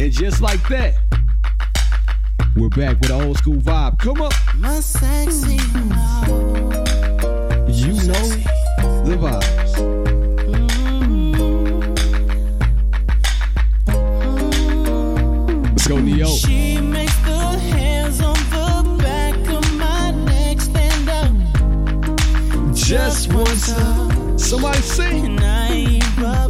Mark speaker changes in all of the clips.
Speaker 1: And just like that, we're back with an old school vibe. Come up.
Speaker 2: My sexy
Speaker 1: You know the vibes. Mm-hmm. Let's go, Ne-Yo.
Speaker 2: She makes the hands on the back of my neck stand up.
Speaker 1: Just one time. Somebody sing.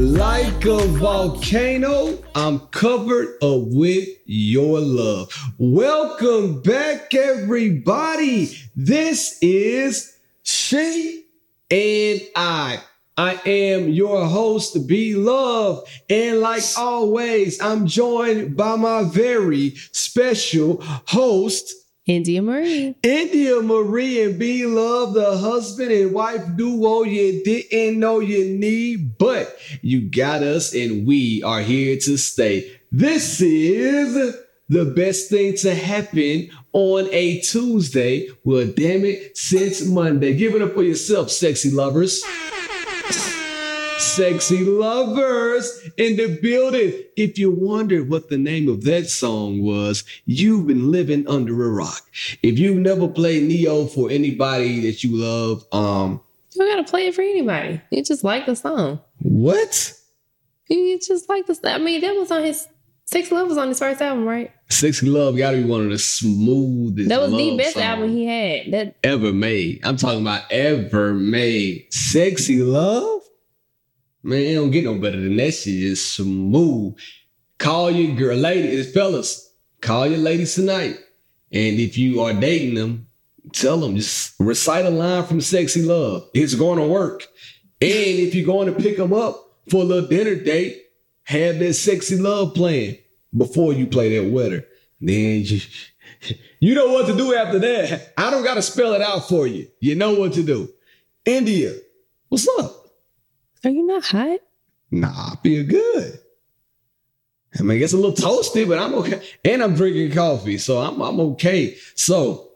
Speaker 1: Like a volcano, I'm covered up with your love. Welcome back, everybody. This is She and I. I am your host, B Love. And like always, I'm joined by my very special host,
Speaker 3: India Marie.
Speaker 1: India Marie and B Love, the husband and wife duo you didn't know you need, but you got us and we are here to stay. This is the best thing to happen on a Tuesday. Well, damn it, since Monday. Give it up for yourself, sexy lovers. Sexy lovers in the building. If you wondered what the name of that song was, you've been living under a rock. If you've never played Ne-Yo for anybody that you love, um,
Speaker 3: You don't gotta play it for anybody. You just like the song.
Speaker 1: what?
Speaker 3: You just like the. I mean, that was on his six was on his first album, right?
Speaker 1: Sexy Love gotta be one of the smoothest.
Speaker 3: That was the best album he had. That
Speaker 1: ever made. I'm talking about ever made. Sexy Love? Man, it don't get no better than that shit. It's smooth. Call your girl, ladies, fellas, call your ladies tonight. And if you are dating them, tell them, just recite a line from Sexy Love. It's going to work. And if you're going to pick them up for a little dinner date, have that Sexy Love playing before you play that wetter. Then you, you know what to do after that. I don't got to spell it out for you. You know what to do. India, what's up?
Speaker 3: Are you not hot?
Speaker 1: Nah, I feel good. I mean, it's a little toasty, but I'm okay. And I'm drinking coffee, so I'm I'm okay. So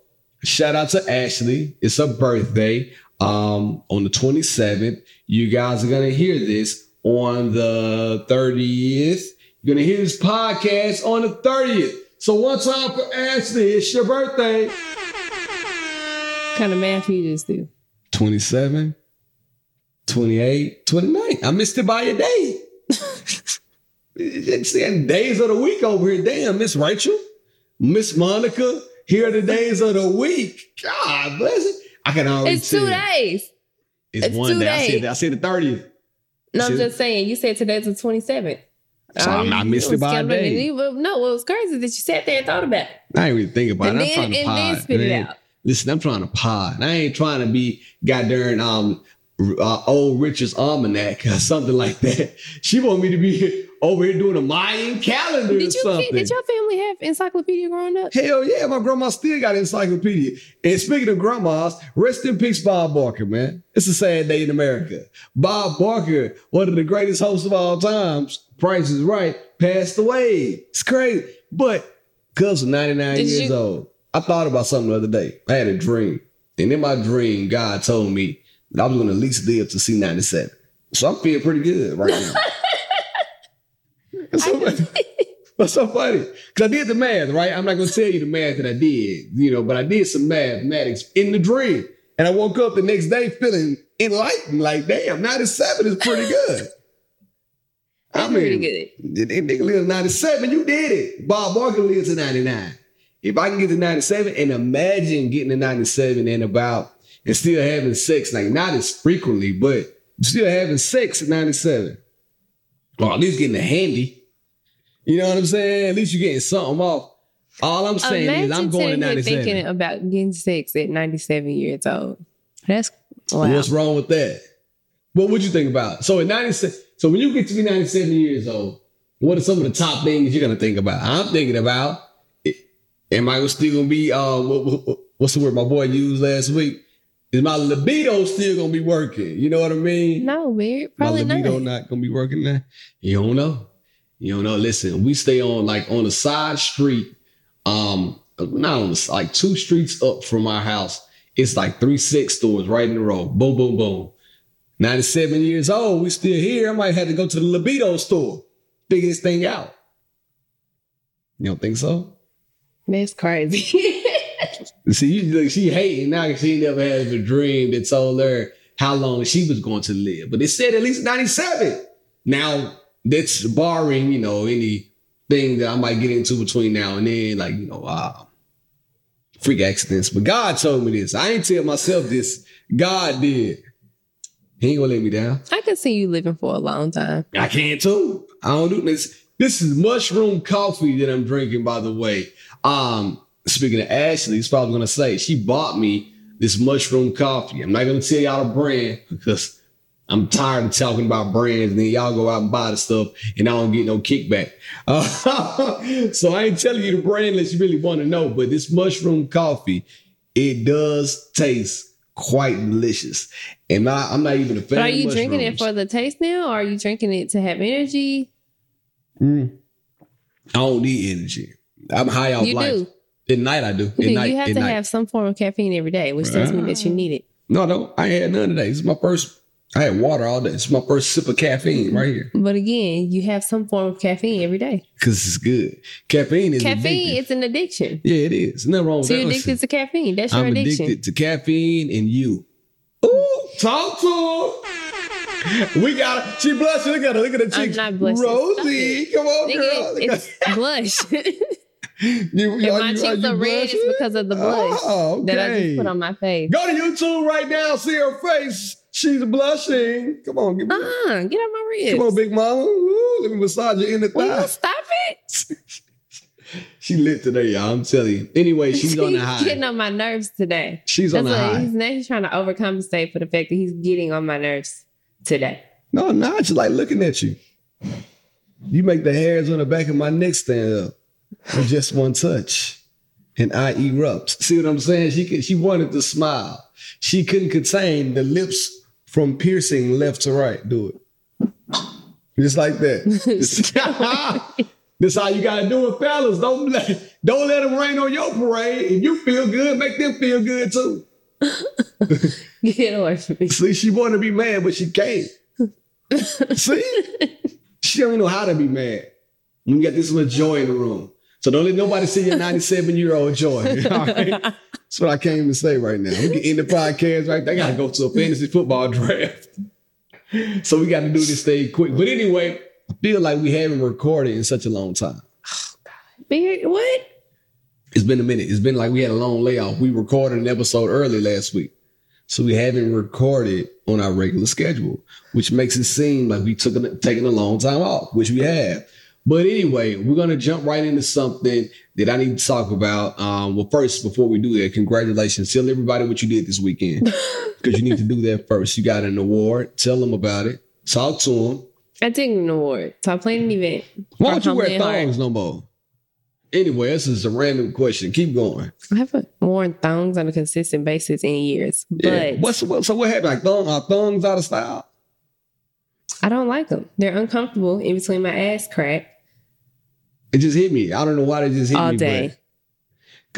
Speaker 1: shout out to Ashley. It's her birthday. Um, on the 27th. You guys are gonna hear this on the 30th. You're gonna hear this podcast on the 30th. So one time for Ashley, it's your birthday.
Speaker 3: What kind of math you just do?
Speaker 1: 27, 28, 29. I missed it by a day. Saying days of the week over here. Damn, Miss Rachel, Miss Monica, here are the days of the week. God bless it. I can already
Speaker 3: It's two days.
Speaker 1: It's,
Speaker 3: It's
Speaker 1: one day. I
Speaker 3: days.
Speaker 1: said, I said the 30th.
Speaker 3: No, I'm just saying. You said today's the 27th.
Speaker 1: So I- I missed it by a day.
Speaker 3: No, what was crazy is that you sat there and thought about it.
Speaker 1: I ain't really thinking about
Speaker 3: And
Speaker 1: it. I'm
Speaker 3: then-
Speaker 1: trying to pod.
Speaker 3: then spit it out.
Speaker 1: Listen, I'm trying to pod. I ain't trying to be goddamn um uh, old Richard's almanac or something like that. She want me to be over here doing a Mayan calendar or
Speaker 3: Did you
Speaker 1: something.
Speaker 3: did your family have encyclopedia growing up?
Speaker 1: Hell yeah, my grandma still got encyclopedia. And speaking of grandmas, rest in peace, Bob Barker, man. It's a sad day in America. Bob Barker, one of the greatest hosts of all times, Price is Right, passed away. It's crazy. But cuz was 99
Speaker 3: Did
Speaker 1: years
Speaker 3: you-
Speaker 1: old. I thought about something the other day. I had a dream. And in my dream, God told me that I was going to at least live to see 97. So I'm feeling pretty good right now. That's so funny. What's so funny? Because I did the math, right? I'm not going to tell you the math that I did, you know, but I did some mathematics in the dream. And I woke up the next day feeling enlightened, like, damn, 97 is pretty good.
Speaker 3: That's pretty good.
Speaker 1: Nigga lived to 97, you did it. Bob Barker lived to 99. If I can get to 97 and imagine getting to 97 and about and still having sex, like not as frequently, but still having sex at 97. Or at least getting a handy. You know what I'm saying? At least you're getting something off. All I'm saying
Speaker 3: Imagine
Speaker 1: is I'm going to
Speaker 3: sitting
Speaker 1: 97.
Speaker 3: thinking about getting sex at 97 years old. That's wow.
Speaker 1: What's wrong with that? What would you think about? So at 97, so when you get to be 97 years old, what are some of the top things you're gonna think about? I'm thinking about, am I still gonna be uh what, what- what's the word my boy used last week? Is my libido still gonna be working? You know what I mean?
Speaker 3: No, weird. Probably
Speaker 1: my libido
Speaker 3: not.
Speaker 1: not gonna be working now. You don't know. You don't know. Listen, we stay on like on the side street, um, not on the like two streets up from our house. It's like three six stores right in a row. Boom, boom, boom. 97 years old, we still here. I might have to go to the libido store, figure this thing out. You don't think so?
Speaker 3: That's crazy.
Speaker 1: See, you, she hating now 'cause she never had a dream that told her how long she was going to live. But it said at least 97. Now, that's barring, you know, anything that I might get into between now and then, like, you know, uh, freak accidents. But God told me this. I ain't tell myself this. God did. He ain't gonna let me down.
Speaker 3: I can see you living for a long time.
Speaker 1: I can too. I don't do this. This is mushroom coffee that I'm drinking, by the way. Um, speaking of Ashley, he's probably gonna say she bought me this mushroom coffee. I'm not gonna tell y'all the brand because I'm tired of talking about brands and then y'all go out and buy the stuff and I don't get no kickback. Uh, so I ain't telling you the brand unless you really want to know. But this mushroom coffee, it does taste quite delicious. And I, I'm not even a fan.
Speaker 3: But are you drinking it for the taste now, or are you drinking it to have energy?
Speaker 1: I don't need energy. I'm high off
Speaker 3: You
Speaker 1: life.
Speaker 3: do.
Speaker 1: At night I do. At
Speaker 3: you
Speaker 1: night,
Speaker 3: have
Speaker 1: at
Speaker 3: to
Speaker 1: night.
Speaker 3: have some form of caffeine every day, which tells me that you need it.
Speaker 1: No, no, I had none today. This is my first. I had water all day. It's my first sip of caffeine right here
Speaker 3: But again, you have some form of caffeine every day.
Speaker 1: because it's good. Caffeine is
Speaker 3: Caffeine,
Speaker 1: addictive.
Speaker 3: it's an addiction.
Speaker 1: Yeah, it is. Nothing wrong with
Speaker 3: So
Speaker 1: that.
Speaker 3: you're
Speaker 1: Listen,
Speaker 3: addicted to caffeine. That's your
Speaker 1: I'm
Speaker 3: addiction.
Speaker 1: addicted to caffeine and you. Ooh, talk to her. We got her. She blushing. Look at her. Look at the
Speaker 3: I'm
Speaker 1: cheeks.
Speaker 3: not blushing.
Speaker 1: Rosie, come on, girl.
Speaker 3: Nigga,
Speaker 1: Look at-
Speaker 3: it's blush.
Speaker 1: you,
Speaker 3: if my cheeks
Speaker 1: are you
Speaker 3: are red, it's because of the oh, blush
Speaker 1: Oh,
Speaker 3: that I
Speaker 1: okay.
Speaker 3: just put on my face.
Speaker 1: Go to YouTube right now. See her face. She's blushing. Come on, give me.
Speaker 3: Uh-uh, get out my ribs.
Speaker 1: Come on, big mama. Ooh, let me massage your inner
Speaker 3: Will
Speaker 1: thigh.
Speaker 3: stop it?
Speaker 1: She lit today, y'all. I'm telling you. Anyway, she's on the
Speaker 3: He's getting on my nerves today.
Speaker 1: She's on
Speaker 3: That's
Speaker 1: the
Speaker 3: what
Speaker 1: high.
Speaker 3: he's now he's trying to overcompensate for the fact that he's getting on my nerves today.
Speaker 1: No, not just like looking at you. You make the hairs on the back of my neck stand up with just one touch, and I erupt. See what I'm saying? She could, she wanted to smile. She couldn't contain the lips from piercing left to right. Do it, just like that. This how you gotta do it, fellas. Don't let don't let them rain on your parade. If you feel good, make them feel good too.
Speaker 3: Get away from me.
Speaker 1: See, she want to be mad, but she can't. See, she don't even know how to be mad. When you got this much joy in the room, so don't let nobody see your 97 year old joy. All right? That's what I came to say right now. We can end the podcast right. They gotta go to a fantasy football draft, so we got to do this thing quick. But anyway, I feel like we haven't recorded in such a long time.
Speaker 3: Beard, what?
Speaker 1: It's been a minute. It's been like we had a long layoff. We recorded an episode early last week. So we haven't recorded on our regular schedule, which makes it seem like we took a, taken a long time off, which we have. But anyway, we're gonna jump right into something that I need to talk about. Um, well, first, before we do that, congratulations. Tell everybody what you did this weekend. Because you need to do that first. You got an award. Tell them about it. Talk to them.
Speaker 3: I did an award. So I played an event.
Speaker 1: Why don't you wear thongs no more? Anyway, this is a random question. Keep going.
Speaker 3: I haven't worn thongs on a consistent basis in years, but
Speaker 1: Yeah. What's what, so what happened? Like thong, are thongs out of style?
Speaker 3: I don't like them. They're uncomfortable in between my ass crack
Speaker 1: It just hit me. I don't know why it just hit
Speaker 3: all
Speaker 1: me. All day.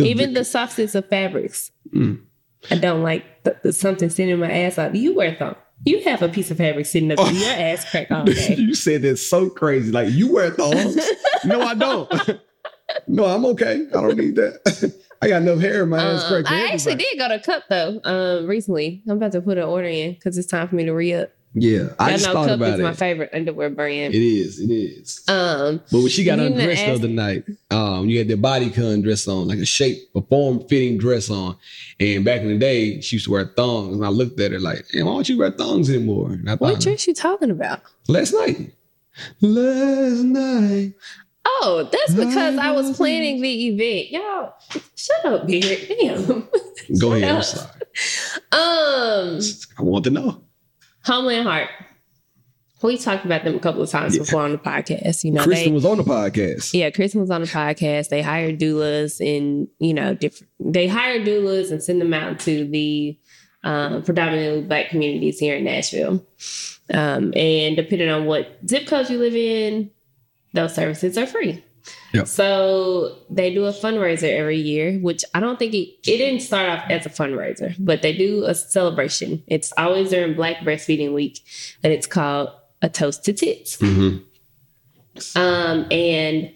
Speaker 3: Even the softest of fabrics.
Speaker 1: Mm.
Speaker 3: I don't like the, the something sitting in my ass out. You wear thong. You have a piece of fabric sitting up in your ass crack all day.
Speaker 1: you said that so crazy. Like you wear thongs? no, I don't. no, I'm okay. I don't need that. I got enough hair in my ass
Speaker 3: Um,
Speaker 1: crack. for
Speaker 3: I actually did go to Cuup though um, recently. I'm about to put an order in because it's time for me to re up.
Speaker 1: Yeah, I
Speaker 3: Y'all
Speaker 1: just
Speaker 3: know
Speaker 1: thought
Speaker 3: Cuup
Speaker 1: about
Speaker 3: is my favorite underwear brand.
Speaker 1: It is. It is.
Speaker 3: Um,
Speaker 1: But when she got
Speaker 3: You
Speaker 1: undressed the other night, um, you had the bodycon dress on, like a shape, a form fitting dress on. And back in the day, she used to wear thongs. And I looked at her like, "Damn, why don't you wear thongs anymore? And I
Speaker 3: what
Speaker 1: thought,
Speaker 3: dress you talking about?
Speaker 1: last night. Last night.
Speaker 3: Oh, that's because I was planning the event. Y'all, shut up, Beard. Damn.
Speaker 1: Go ahead. I'm sorry.
Speaker 3: Um,
Speaker 1: I want to know.
Speaker 3: Homeland Heart. We talked about them a couple of times
Speaker 1: Yeah.
Speaker 3: before on the podcast. You know,
Speaker 1: Kristen
Speaker 3: they
Speaker 1: was on the podcast.
Speaker 3: yeah, Kristen was on the podcast. They hired doulas and you know different. They hire doulas and send them out to the um, predominantly black communities here in Nashville. Um, and depending on what zip code you live in, those services are free.
Speaker 1: Yep.
Speaker 3: So they do a fundraiser every year, which I don't think it, it didn't start off as a fundraiser, but they do a celebration. It's always during Black Breastfeeding Week, and it's called a toast to tits.
Speaker 1: Mhm.
Speaker 3: Um, and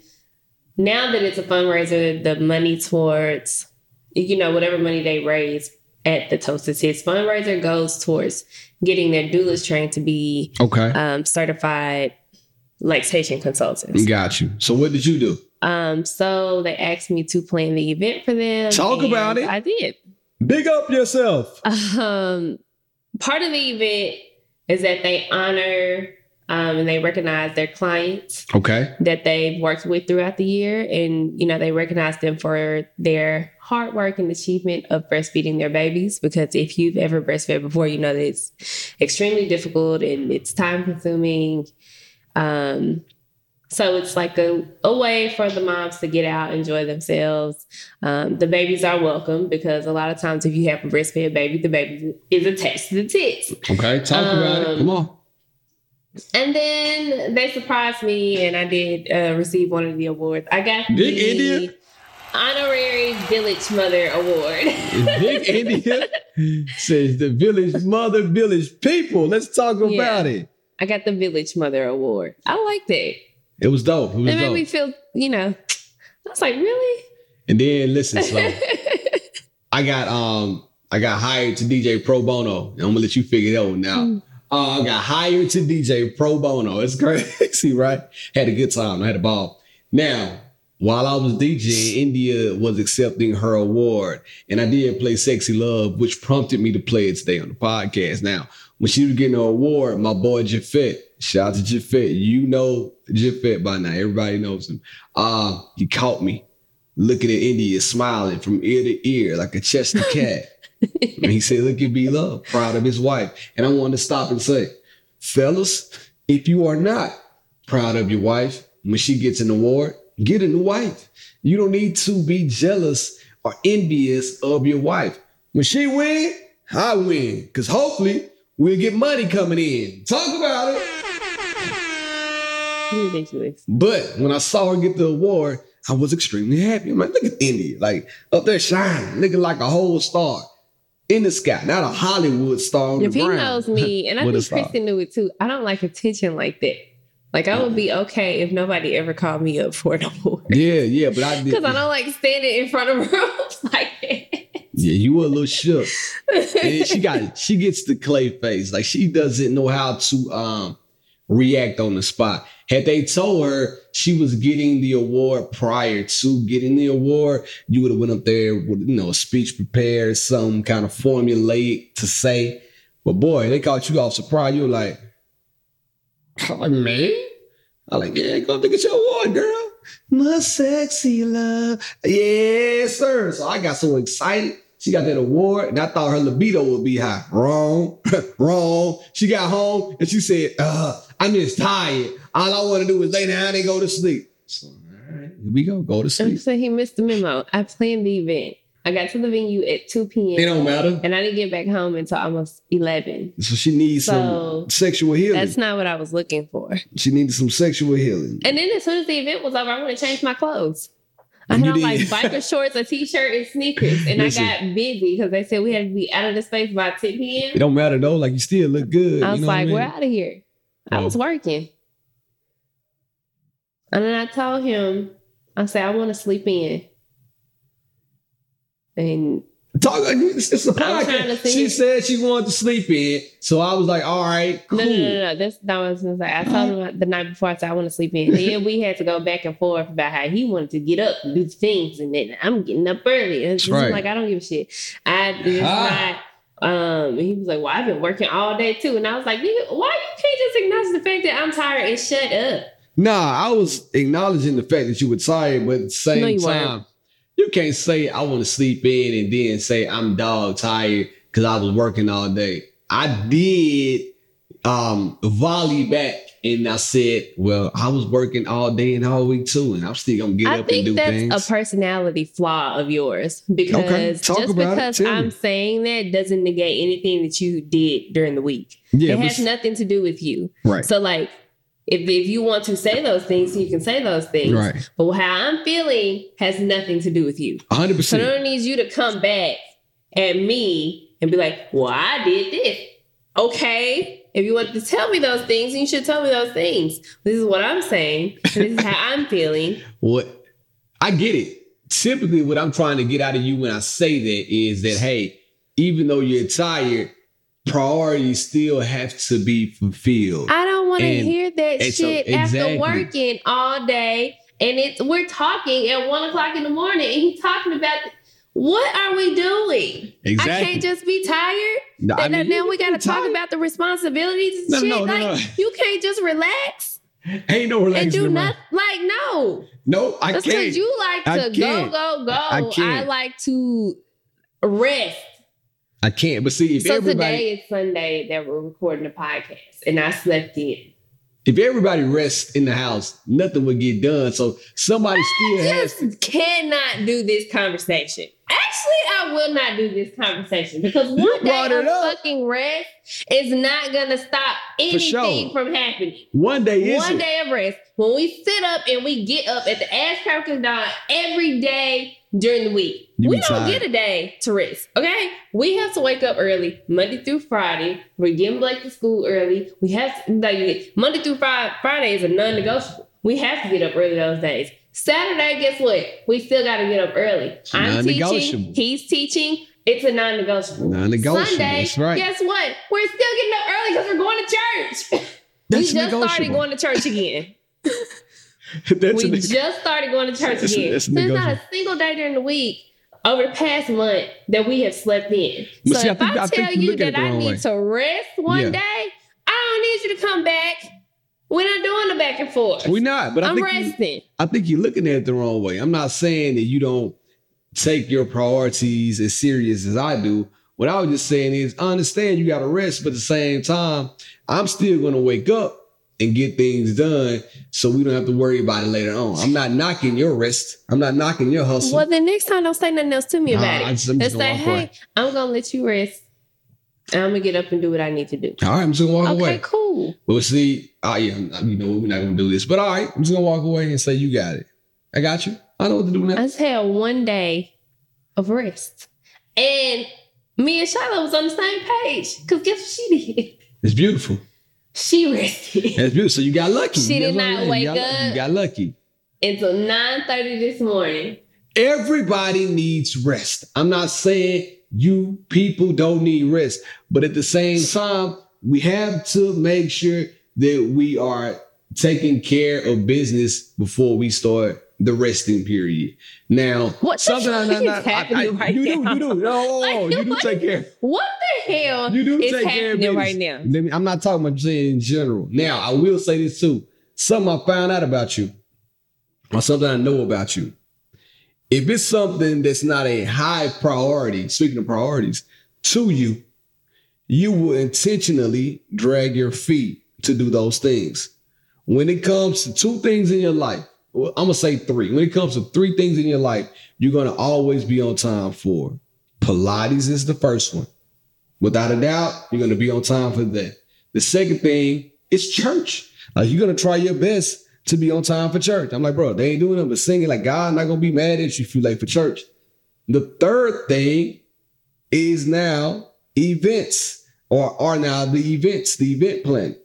Speaker 3: now that it's a fundraiser, the money towards, you know, whatever money they raise at the Toast to Tits fundraiser goes towards getting their doulas trained to be
Speaker 1: Okay.
Speaker 3: um, certified lactation consultants.
Speaker 1: Got you. So what did you do?
Speaker 3: Um, so they asked me to plan the event for them.
Speaker 1: Talk about it.
Speaker 3: I did.
Speaker 1: Big up yourself.
Speaker 3: Um, part of the event is that they honor um, and they recognize their clients
Speaker 1: Okay.
Speaker 3: that they've worked with throughout the year, and you know they recognize them for their hard work and achievement of breastfeeding their babies. Because if you've ever breastfed before, you know that it's extremely difficult and it's time consuming. Um, so it's like a, a way for the moms to get out, enjoy themselves. Um, the babies are welcome because a lot of times if you have a breastfed baby, the baby is attached to the tits.
Speaker 1: Okay. Talk about it.
Speaker 3: Um,
Speaker 1: Come on.
Speaker 3: And then they surprised me, and I did uh, receive one of the awards. I got
Speaker 1: Big
Speaker 3: the
Speaker 1: India?
Speaker 3: honorary Village Mother Award.
Speaker 1: Big India says the village mother, village people. Let's talk about
Speaker 3: Yeah.
Speaker 1: it.
Speaker 3: I got the Village Mother Award. I liked that.
Speaker 1: It was dope. It was
Speaker 3: It made
Speaker 1: dope.
Speaker 3: me feel, you know, I was like, really?
Speaker 1: and then listen, so I got um I got hired to DJ pro bono. And I'm gonna let you figure that one out.
Speaker 3: Mm.
Speaker 1: Uh, I got hired to DJ pro bono. It's crazy, right? Had a good time. I had a ball. Now, while I was DJing, India was accepting her award, and I did play "Sexy Love," which prompted me to play it today on the podcast. Now, when she was getting her award, my boy Jafet, shout out to Jafet. You know Jafet by now. Everybody knows him. Uh, he caught me looking at India, smiling from ear to ear like a Chester cat. and he said, Look at B Love, proud of his wife. And I wanted to stop and say, Fellas, if you are not proud of your wife, when she gets an award, get a new wife. You don't need to be jealous or envious of your wife. When she win, I win. Because hopefully we'll get money coming in. Talk about it.
Speaker 3: Ridiculous.
Speaker 1: But when I saw her get the award, I was extremely happy. I'm like, look at India, like up there shining, looking like a whole star in the sky, not a Hollywood star on
Speaker 3: If he knows me, and I think. Kristen knew it too, I don't like attention like that. Like, I would be okay if nobody ever called me up for an award.
Speaker 1: Yeah, yeah, but I.
Speaker 3: Because I don't like standing in front of rooms like that.
Speaker 1: Yeah, you were a little shook. and she got she gets the clay face. Like she doesn't know how to um react on the spot. Had they told her she was getting the award prior to getting the award, you would have went up there with you know a speech prepared, some kind of formulaic to say. But boy, they caught you off surprise. You were like, I'm like, me? I'm like, yeah, go up to get your award, girl. My sexy love. Yes, sir. So I got so excited. She got that award, and I thought her libido would be high. Wrong, wrong. She got home and she said, uh, I'm just tired. All I want to do is lay down and go to sleep. So, all right, here we go. Go to sleep.
Speaker 3: So he missed the memo. I planned the event. I got to the venue at 2 p.m.
Speaker 1: It don't matter.
Speaker 3: and I didn't get back home until almost 11.
Speaker 1: So she needs
Speaker 3: So,
Speaker 1: some sexual healing.
Speaker 3: That's not what I was looking for.
Speaker 1: She needed some sexual healing.
Speaker 3: And then as soon as the event was over, I want to change my clothes. I had on like biker shorts, a t-shirt, and sneakers. And
Speaker 1: Listen.
Speaker 3: I got busy because they said we had to be out of the space by 10 p.m.
Speaker 1: It don't matter though. Like you still look good.
Speaker 3: I was
Speaker 1: you know what
Speaker 3: like,
Speaker 1: I
Speaker 3: we're out of here. I
Speaker 1: Oh.
Speaker 3: was working. And then I told him, I said, I want to sleep in. And
Speaker 1: Talk. It's, it's a
Speaker 3: I'm trying to
Speaker 1: podcast. She said she wanted to sleep in, so I was like, "All right, cool."
Speaker 3: no, no, no, no. That's not what I was say. I told him the night before, I said, I want to sleep in. And then we had to go back and forth about how he wanted to get up and do things. And then I'm getting up early. And it's
Speaker 1: Right.
Speaker 3: like, I don't give a shit. I, it's
Speaker 1: Ah.
Speaker 3: not. Um, he was like, "Well, I've been working all day too," and I was like, "Nigga, why you can't just acknowledge the fact that I'm tired and shut up?"
Speaker 1: Nah, I was acknowledging the fact that you were tired, but at the same
Speaker 3: No,
Speaker 1: time,
Speaker 3: weren't.
Speaker 1: You can't say I want to sleep in and then say I'm dog tired because I was working all day. I did um volley back and I said, Well, I was working all day and all week too, and I'm still gonna get
Speaker 3: I
Speaker 1: up and do things.
Speaker 3: I think that's a personality flaw of yours because
Speaker 1: talk
Speaker 3: just because. I'm saying that doesn't negate anything that you did during the week.
Speaker 1: yeah,
Speaker 3: it has nothing to do with you.
Speaker 1: right.
Speaker 3: So like if, if you want to say those things, you can say those things.
Speaker 1: Right.
Speaker 3: But how I'm feeling has nothing to do with you.
Speaker 1: hundred
Speaker 3: So I don't need you to come back at me and be like, well, I did this. Okay. If you want to tell me those things, you should tell me those things. This is what I'm saying. This is how I'm feeling.
Speaker 1: What I get it. Typically, what I'm trying to get out of you when I say that is that, hey, even though you're tired, priorities still have to be fulfilled.
Speaker 3: I don't want to hear that
Speaker 1: and so-
Speaker 3: shit
Speaker 1: exactly.
Speaker 3: after working all day. And it's we're talking at one o'clock in the morning, and he's talking about what are we doing? I can't just be tired.
Speaker 1: No, I
Speaker 3: And then
Speaker 1: mean,
Speaker 3: now we got to talk about the responsibilities and
Speaker 1: No,
Speaker 3: shit.
Speaker 1: no, no,
Speaker 3: like
Speaker 1: no.
Speaker 3: you can't just relax
Speaker 1: Ain't no
Speaker 3: and
Speaker 1: relaxing
Speaker 3: do nothing. Like no,
Speaker 1: No, I
Speaker 3: just
Speaker 1: can't.
Speaker 3: because you like to go, go, go.
Speaker 1: I
Speaker 3: I, like to rest.
Speaker 1: I can't. But see, if
Speaker 3: so
Speaker 1: everybody,
Speaker 3: today is Sunday that we're recording the podcast, and I slept in.
Speaker 1: if everybody rests in the house, nothing would get done. So somebody still has.
Speaker 3: just cannot do this conversation. Actually, I will not do this conversation because one day of fucking rest is not gonna stop anything
Speaker 1: sure.
Speaker 3: from happening.
Speaker 1: One day is
Speaker 3: One
Speaker 1: it?
Speaker 3: day of rest. When we sit up and we get up at the ass crack of dawn every day during the week,
Speaker 1: You
Speaker 3: we don't
Speaker 1: tired.
Speaker 3: get a day to rest. Okay, we have to wake up early Monday through Friday. We're getting Blake to school early. We have to like Monday through Friday. Friday is a non-negotiable. We have to get up early those days. Saturday, guess what? We still got to get up early. I'm teaching. He's teaching. It's a non-negotiable.
Speaker 1: Non-negotiable.
Speaker 3: Sunday,
Speaker 1: That's right.
Speaker 3: guess what? We're still getting up early because we're going to church.
Speaker 1: That's
Speaker 3: we just started
Speaker 1: negotiable.
Speaker 3: going to church again.
Speaker 1: That's
Speaker 3: we just started going to church
Speaker 1: That's-
Speaker 3: again.
Speaker 1: that's
Speaker 3: so there's not a single day during the week over the past month that we have slept in.
Speaker 1: But
Speaker 3: so
Speaker 1: see, I
Speaker 3: if
Speaker 1: think-
Speaker 3: I,
Speaker 1: I
Speaker 3: tell
Speaker 1: you
Speaker 3: you
Speaker 1: look at it
Speaker 3: that I need
Speaker 1: way.
Speaker 3: to rest one
Speaker 1: Yeah.
Speaker 3: day, I don't need you to come back. We're not doing the back and forth.
Speaker 1: We're not, but I
Speaker 3: I'm
Speaker 1: think you,
Speaker 3: resting.
Speaker 1: I think you're looking at it the wrong way. I'm not saying that you don't take your priorities as serious as I do. What I was just saying is, I understand you got to rest, but at the same time, I'm still going to wake up and get things done so we don't have to worry about it later on. I'm not knocking your rest. I'm not knocking your hustle.
Speaker 3: Well, the next time, don't say nothing else to me
Speaker 1: Nah,
Speaker 3: about it.
Speaker 1: just- just
Speaker 3: say,
Speaker 1: gonna
Speaker 3: hey. I'm gonna let you rest. And I'm gonna get up and do what I need to do.
Speaker 1: all right, I'm just going to walk
Speaker 3: Okay,
Speaker 1: away.
Speaker 3: Okay, cool.
Speaker 1: Well, see, I yeah, you know, we're not going to do this, but all right, I'm just going to walk away and say, you got it. I got you. I know what to do now.
Speaker 3: I just had one day of rest. And me and Shiloh was on the same page. Cause guess what she did?
Speaker 1: It's beautiful.
Speaker 3: She rested
Speaker 1: That's beautiful. So you got lucky.
Speaker 3: She
Speaker 1: That's
Speaker 3: did not wake
Speaker 1: you got,
Speaker 3: up.
Speaker 1: You got lucky.
Speaker 3: until 9:30 this morning.
Speaker 1: Everybody needs rest. I'm not saying you people don't need rest, but at the same time, we have to make sure that we are taking care of business before we start the resting period. Now,
Speaker 3: What
Speaker 1: something I- I-
Speaker 3: is
Speaker 1: I- I-
Speaker 3: right
Speaker 1: you do,
Speaker 3: now?
Speaker 1: you do. No,
Speaker 3: Like,
Speaker 1: you do
Speaker 3: what-
Speaker 1: take care.
Speaker 3: What the hell
Speaker 1: You do
Speaker 3: is
Speaker 1: take care of
Speaker 3: happening
Speaker 1: business.
Speaker 3: right now?
Speaker 1: Let me, I'm not talking about in general. Now, I will say this too. Something I found out about you, or something I know about you. If it's something that's not a high priority, speaking of priorities, to you, you will intentionally drag your feet to do those things. When it comes to two things in your life, I'm gonna say three. When it comes to three things in your life, you're gonna always be on time for. Pilates is the first one. Without a doubt, you're gonna be on time for that. The second thing is church. Like you're gonna try your best to be on time for church. I'm like, bro, they ain't doing nothing but singing. Like God I'm not gonna be mad at you if you late for church. The third thing is now events or are now the events, the event plan.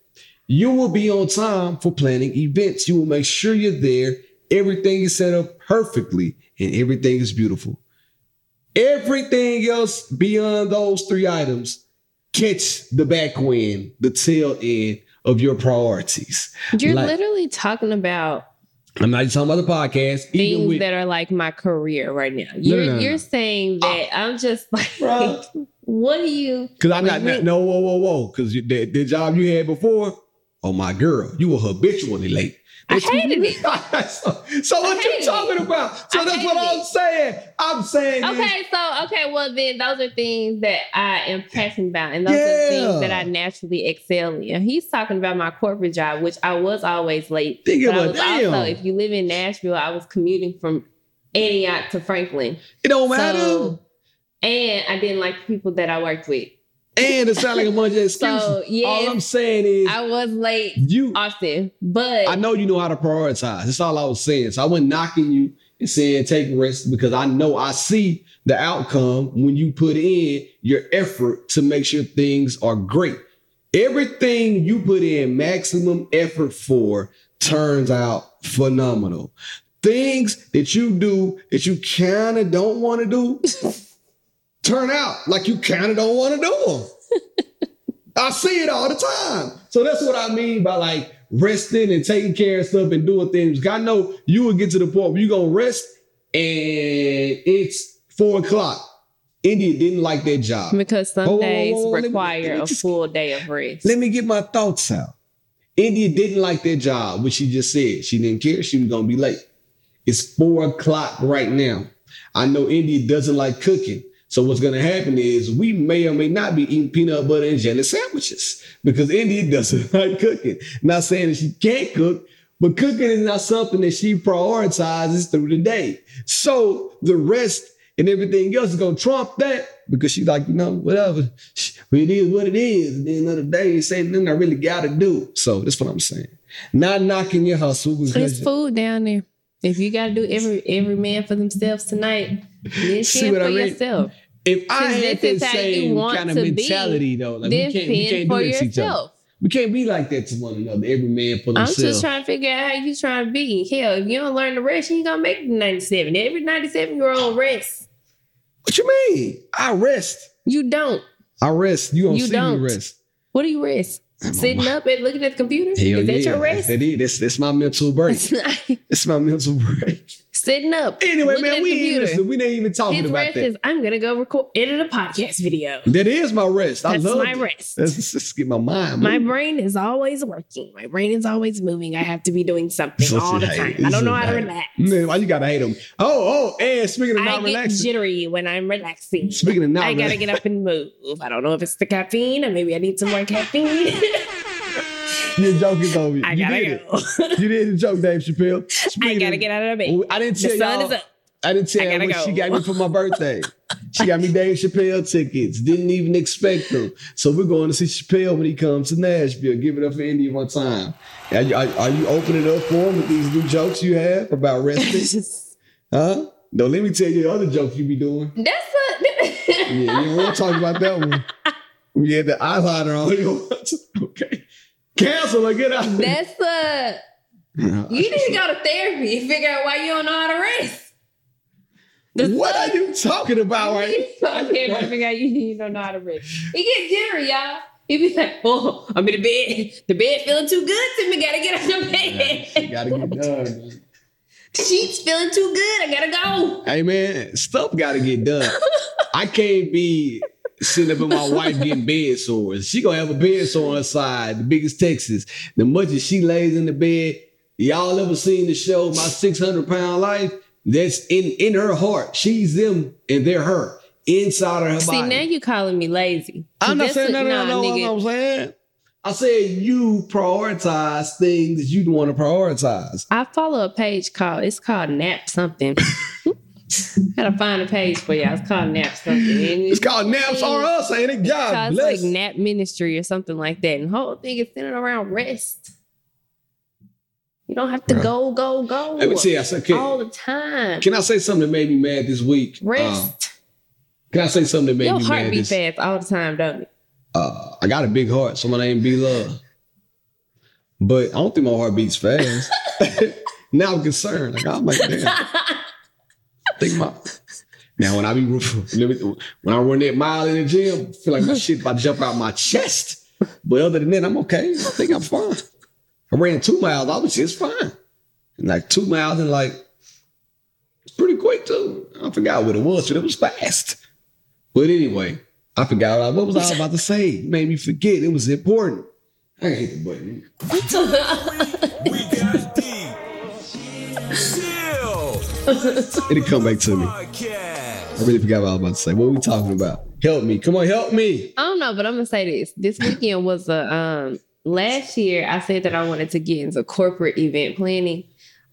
Speaker 1: You will be on time for planning events. You will make sure you're there. Everything is set up perfectly and everything is beautiful. Everything else beyond those three items, catch the back wind, the tail end of your priorities.
Speaker 3: You're
Speaker 1: Like-
Speaker 3: literally talking about
Speaker 1: I'm not just talking about the podcast. even
Speaker 3: things
Speaker 1: with-
Speaker 3: that are like my career right now. You're
Speaker 1: no, no,
Speaker 3: you're saying ah. that I'm just like,
Speaker 1: Bruh.
Speaker 3: what do you?
Speaker 1: Cause I'm not, no, whoa, whoa, whoa. Cause the, the job you had before, oh my girl, you were habitually late.
Speaker 3: I
Speaker 1: That's what-
Speaker 3: hated it.
Speaker 1: so, so what you talking
Speaker 3: it.
Speaker 1: about? So
Speaker 3: I
Speaker 1: that's what I'm
Speaker 3: it.
Speaker 1: saying. I'm saying
Speaker 3: Okay, so okay, well then those are things that I am passionate about, and those are things that I naturally excel in. He's talking about my corporate job, which I was always late.
Speaker 1: Think
Speaker 3: but I
Speaker 1: about
Speaker 3: was
Speaker 1: damn.
Speaker 3: also, if you live in Nashville, I was commuting from Antioch to Franklin.
Speaker 1: it don't matter.
Speaker 3: So, and I didn't like the people that I worked with.
Speaker 1: And it sounds like a bunch of excuses.
Speaker 3: So, yes,
Speaker 1: all I'm saying is
Speaker 3: I was late
Speaker 1: you
Speaker 3: often, but
Speaker 1: I know you know how to prioritize. That's all I was saying. So I wasn't knocking you and saying take risks because I know I see the outcome when you put in your effort to make sure things are great. Everything you put in maximum effort for turns out phenomenal. things that you do that you kind of don't want to do turn out like you kind of don't want to do them. I see it all the time. So that's what I mean by like resting and taking care of stuff and doing things. I know you will get to the point where you're gonna rest and it's four o'clock. India didn't like that job.
Speaker 3: Because some
Speaker 1: whoa,
Speaker 3: days
Speaker 1: whoa, let me- let
Speaker 3: require
Speaker 1: me
Speaker 3: a
Speaker 1: just-
Speaker 3: full day of rest.
Speaker 1: Let me get my thoughts out. India didn't like that job, which she just said. She didn't care. She was gonna be late. It's four o'clock right now. I know India doesn't like cooking. So what's gonna happen is we may or may not be eating peanut butter and jelly sandwiches because India doesn't like cooking. Not saying that she can't cook, but cooking is not something that she prioritizes through the day. So the rest and everything else is gonna trump that because she's like, you know, whatever. It is what it is. At the end of the day, it's ain't nothing I really gotta do. So that's what I'm saying. Not knocking your hustle
Speaker 3: It's food down there. If you got to do every every man for themselves tonight, then
Speaker 1: what
Speaker 3: for
Speaker 1: I mean?
Speaker 3: yourself.
Speaker 1: If I had
Speaker 3: this
Speaker 1: same kind of
Speaker 3: to be,
Speaker 1: mentality though, like we can't, we can't do that to each other. We can't be like that to one another. Every man for themselves.
Speaker 3: I'm just trying to figure out how you trying to be. Hell, if you don't learn to rest, you ain't gonna make the 97. Every 97 year old rest.
Speaker 1: what you mean? I rest.
Speaker 3: You don't.
Speaker 1: I rest. You don't
Speaker 3: You
Speaker 1: see
Speaker 3: don't.
Speaker 1: me rest.
Speaker 3: What do you rest? Sitting up and looking at the computer?
Speaker 1: Hell
Speaker 3: is that
Speaker 1: yeah.
Speaker 3: your rest?
Speaker 1: That is. That's, that's my mental break. It's my mental break.
Speaker 3: Sitting up.
Speaker 1: Anyway, man, we ain't listen, we ain't even talking
Speaker 3: His
Speaker 1: about
Speaker 3: rest
Speaker 1: that.
Speaker 3: is I'm gonna go record edit a podcast video.
Speaker 1: that is my rest. I
Speaker 3: That's
Speaker 1: love
Speaker 3: my
Speaker 1: it.
Speaker 3: rest.
Speaker 1: Let's just get my mind.
Speaker 3: My brain is always working. My brain is always moving. I have to be doing something
Speaker 1: So
Speaker 3: all the time. I don't know how to relax.
Speaker 1: Man, why you gotta hate them? Oh, oh, and speaking of
Speaker 3: I
Speaker 1: not
Speaker 3: get
Speaker 1: relaxing,
Speaker 3: jittery when I'm relaxing.
Speaker 1: Speaking of not
Speaker 3: I gotta get up and move. I don't know if it's the caffeine or maybe I need some more caffeine.
Speaker 1: your joke is over.
Speaker 3: I
Speaker 1: you
Speaker 3: gotta
Speaker 1: did
Speaker 3: go.
Speaker 1: it. You did the joke, Dave Chappelle.
Speaker 3: I gotta
Speaker 1: of-
Speaker 3: get out of bed.
Speaker 1: I didn't
Speaker 3: The
Speaker 1: tell
Speaker 3: sun
Speaker 1: y'all.
Speaker 3: is up.
Speaker 1: I didn't tell
Speaker 3: I
Speaker 1: you
Speaker 3: gotta
Speaker 1: what she
Speaker 3: go.
Speaker 1: got me for my birthday. she got me Dave Chappelle tickets. Didn't even expect them. So we're going to see Chappelle when he comes to Nashville. Give it up for India one time. Are you, are, are you opening up for him with these new jokes you have about resting? huh? No, let me tell you the other joke you be doing.
Speaker 3: That's a
Speaker 1: Yeah, you don't want to talk about that one. You had the eyeliner on. You don't want to- okay. Cancel or get out.
Speaker 3: that's a you need to go to therapy and figure out why you don't know how to rest. The
Speaker 1: what
Speaker 3: sun-
Speaker 1: are you talking about right
Speaker 3: You go to therapy and figure out you, you don't know how to rest. He get jittery, y'all. He be like, oh, I'm in the bed. The bed feeling too good to me. Gotta get out of the
Speaker 1: You
Speaker 3: bed.
Speaker 1: gotta get done. man.
Speaker 3: Sheets feeling too good. I gotta go.
Speaker 1: Hey man, stuff gotta get done. I can't be sitting up with my wife getting bed sores. She gonna have a bed sore on her side, the biggest Texas. The much as she lays in the bed, y'all ever seen the show My 600 Pound Life? That's in in her heart. She's them and they're her inside of her
Speaker 3: See,
Speaker 1: body.
Speaker 3: now you calling me lazy.
Speaker 1: I'm not
Speaker 3: That's
Speaker 1: saying
Speaker 3: what-
Speaker 1: no, no,
Speaker 3: nah,
Speaker 1: no, no.
Speaker 3: nigga.
Speaker 1: I'm saying. I said you prioritize things that you want to prioritize.
Speaker 3: I follow a page called it's called Nap something. Gotta find a page for y'all. It's called Nap something.
Speaker 1: It's called naps on us, ain't it? God
Speaker 3: It's
Speaker 1: bless.
Speaker 3: like Nap Ministry or something like that. And the whole thing is centered around rest. You don't have to go, go, go
Speaker 1: Let me tell you, I said,
Speaker 3: all the time.
Speaker 1: can I say something that made me mad this week? Um,
Speaker 3: Rest.
Speaker 1: can I say something that made
Speaker 3: Your
Speaker 1: me
Speaker 3: heart
Speaker 1: mad
Speaker 3: beat
Speaker 1: this?
Speaker 3: fast all the time, don't it?
Speaker 1: Uh, I got a big heart, so my name be Love. But I don't think my heart beats fast. now I'm concerned. Like I'm like, damn. I think my now when I be when I run that mile in the gym, I feel like my shit about to jump out my chest. But other than that, I'm okay. I think I'm fine. I ran two miles. I was just fine. And like two miles and like it's pretty quick too. I forgot what it was, but it was fast. But anyway, I forgot what, I, what was I about to say. It made me forget. It was important. I hate the button. It'll come back to me. I really forgot what I was about to say. What are we talking about? Help me. Come on, help me.
Speaker 3: I don't know, but I'm gonna say this. This weekend was a um last year I said that I wanted to get into corporate event planning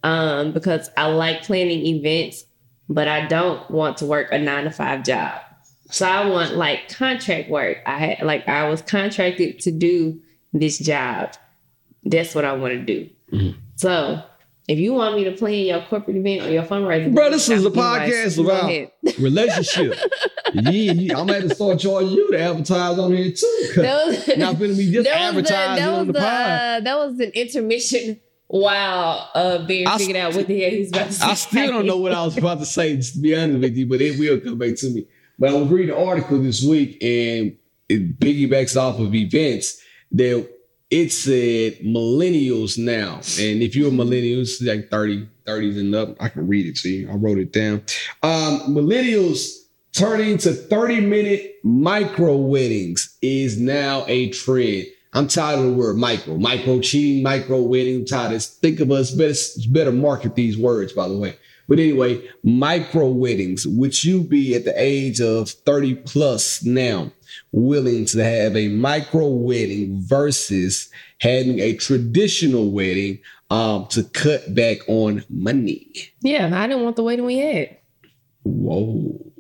Speaker 3: um because I like planning events, but I don't want to work a nine to five job. So I want like contract work. I had like I was contracted to do this job. That's what I want to do.
Speaker 1: Mm-hmm.
Speaker 3: So if you want me to plan your corporate event or your fundraiser,
Speaker 1: Bro, this is a
Speaker 3: I'll be like,
Speaker 1: podcast about relationship. yeah, yeah, I'm gonna have to start charging you to advertise on here too.
Speaker 3: That was-
Speaker 1: Not gonna be just
Speaker 3: the-
Speaker 1: advertising
Speaker 3: that
Speaker 1: on the
Speaker 3: uh, that was an intermission Wow, uh,
Speaker 1: I
Speaker 3: figured out what the hell he's about to say.
Speaker 1: I still don't know what I was about to say, just to be honest with you, but it will come back to me. But I was reading an article this week and it piggybacks off of events that it said millennials now. And if you're a millennial, it's like 30, 30s and up, I can read it to you. I wrote it down. Um, millennials turning to 30 minute micro weddings is now a trend. I'm tired of the word micro, micro cheating, micro wedding. I'm tired. Think of us better, better market these words, by the way. But anyway, micro weddings, would you be at the age of 30 plus now willing to have a micro wedding versus having a traditional wedding um, to cut back on money?
Speaker 3: Yeah, I didn't want the wedding we had.
Speaker 1: Whoa.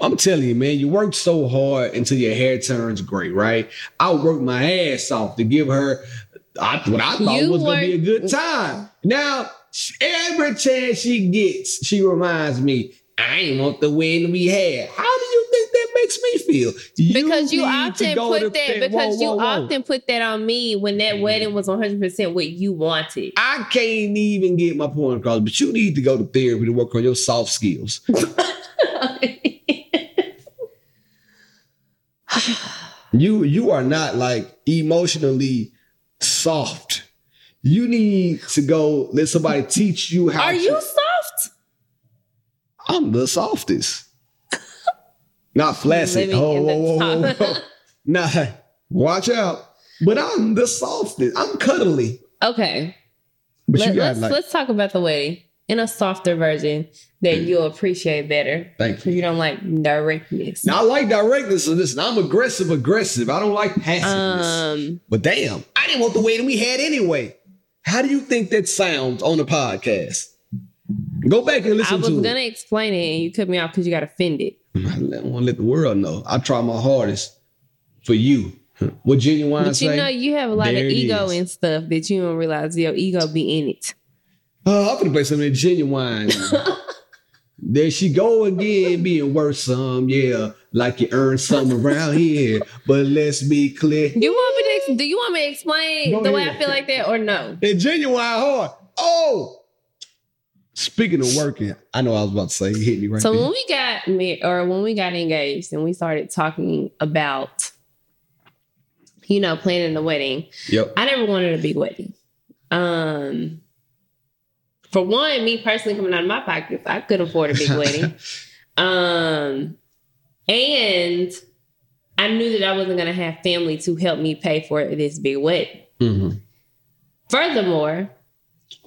Speaker 1: I'm telling you, man, you worked so hard until your hair turns gray, right? I worked my ass off to give her I, what I thought
Speaker 3: You
Speaker 1: was going to be a good time. Now, every chance she gets, she reminds me, I ain't want the wedding we had. How do you think that makes me feel?
Speaker 3: Because you often put that because
Speaker 1: whoa,
Speaker 3: you
Speaker 1: whoa, whoa.
Speaker 3: often put that on me when that mm-hmm. wedding was 100 percent what you wanted.
Speaker 1: I can't even get my point across, but you need to go to therapy to work on your soft skills. You you are not like emotionally soft. You need to go let somebody teach you how.
Speaker 3: Are
Speaker 1: to-
Speaker 3: you soft?
Speaker 1: I'm the softest. Not flaccid. Oh, whoa, whoa, whoa, whoa. Nah, watch out. But I'm the softest. I'm cuddly.
Speaker 3: Okay.
Speaker 1: But
Speaker 3: Let, us
Speaker 1: like,
Speaker 3: let's talk about the wedding in a softer version that you'll appreciate better.
Speaker 1: Thank you.
Speaker 3: You don't like directness.
Speaker 1: now I like directness. So listen, I'm aggressive, aggressive. I don't like passiveness.
Speaker 3: Um,
Speaker 1: but damn, I didn't want the wedding we had anyway. How do you think that sounds on the podcast? Go back and listen to
Speaker 3: I
Speaker 1: listen
Speaker 3: was gonna explain it and you cut me off because you got offended.
Speaker 1: it. I want to let the world know. I try my hardest for you. What genuine
Speaker 3: But you
Speaker 1: say?
Speaker 3: know, you have a lot of ego
Speaker 1: is.
Speaker 3: and stuff that you don't realize your ego be in it.
Speaker 1: Oh, I'm gonna play something genuine. there she go again, being worth some, yeah. Like you earned some around here. But let's be clear.
Speaker 3: You want me to? Ex- Do you want me to explain
Speaker 1: Go
Speaker 3: the way. I feel like that, or no?
Speaker 1: That genuine hard. Oh. Speaking of working, I know I was about to say hit me right
Speaker 3: So
Speaker 1: there.
Speaker 3: when we got me, or when we got engaged, and we started talking about, you know, planning the wedding,
Speaker 1: Yep.
Speaker 3: I never wanted a big wedding. Um, for one, me personally coming out of my pockets, I couldn't afford a big wedding. Um, and I knew that I wasn't going to have family to help me pay for this big wedding.
Speaker 1: Mhm.
Speaker 3: Furthermore,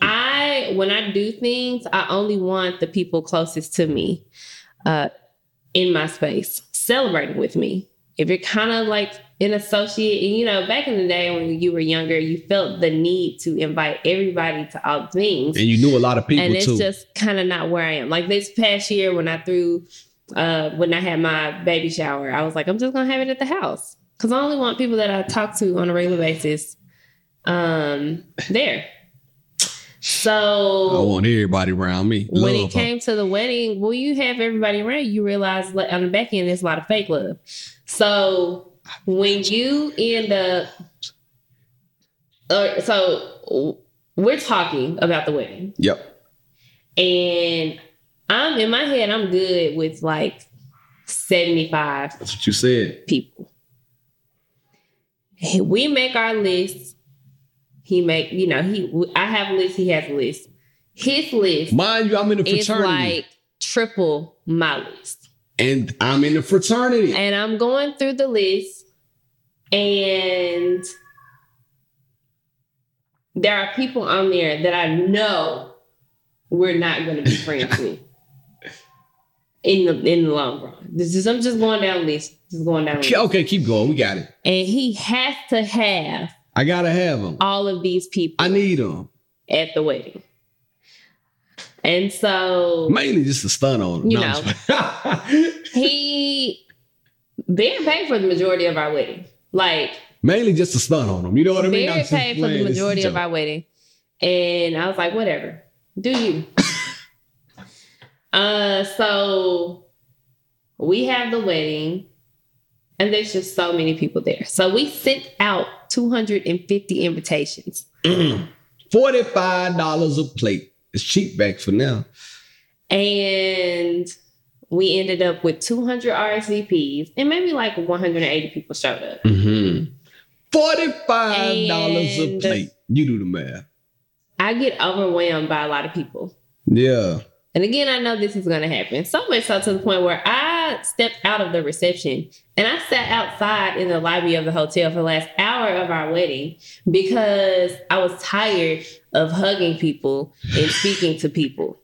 Speaker 3: I when I do things, I only want the people closest to me uh, in my space celebrating with me. If you're kind of like an associate, and you know, back in the day when you were younger, you felt the need to invite everybody to all things
Speaker 1: And you knew a lot of people
Speaker 3: and it's
Speaker 1: too.
Speaker 3: just kind of not where I am. Like this past year when I threw, uh, when I had my baby shower, I was like, I'm just gonna have it at the house because I only want people that I talk to on a regular basis, um, there. So I
Speaker 1: want everybody around me.
Speaker 3: when
Speaker 1: Love
Speaker 3: it
Speaker 1: her.
Speaker 3: came to the wedding, well, you have everybody around. You realize like, on the back end, there's a lot of fake love. So when you end up, uh, so we're talking about the wedding.
Speaker 1: Yep.
Speaker 3: And I'm in my head, I'm good with like 75
Speaker 1: That's what you said.
Speaker 3: people. We make our list. He make, you know, he I have a list, he has a list. His list
Speaker 1: Mind you, I'm in the
Speaker 3: is
Speaker 1: fraternity.
Speaker 3: like triple my list.
Speaker 1: and I'm in the fraternity.
Speaker 3: And I'm going through the list and there are people on there that I know we're not going to be friends with in the in the long run. This is I'm just going down the list, just going down. The list.
Speaker 1: okay, keep going. We got it.
Speaker 3: And he has to have
Speaker 1: I gotta have them.
Speaker 3: all of these people
Speaker 1: I need them.
Speaker 3: at the wedding. And so
Speaker 1: Mainly just a stun on him.
Speaker 3: You
Speaker 1: No,
Speaker 3: know. He Ben paid for the majority of our wedding. Like
Speaker 1: Mainly just a stun on him. You know what I mean?
Speaker 3: Barry paid for the
Speaker 1: playing. This is a
Speaker 3: majority of our wedding. And I was like, whatever. Do you? Uh so we have the wedding and there's just so many people there. So we sent out 250 invitations
Speaker 1: $45 a plate. It's cheap back for now.
Speaker 3: And we ended up with 200 RSVPs and maybe like 180 people showed up.
Speaker 1: Mm-hmm. $45 a plate. You do the math.
Speaker 3: I get overwhelmed by a lot of people.
Speaker 1: Yeah.
Speaker 3: And again, I know this is going to happen. So much so to the point where I stepped out of the reception and I sat outside in the lobby of the hotel for the last hour of our wedding because I was tired of hugging people and speaking to people.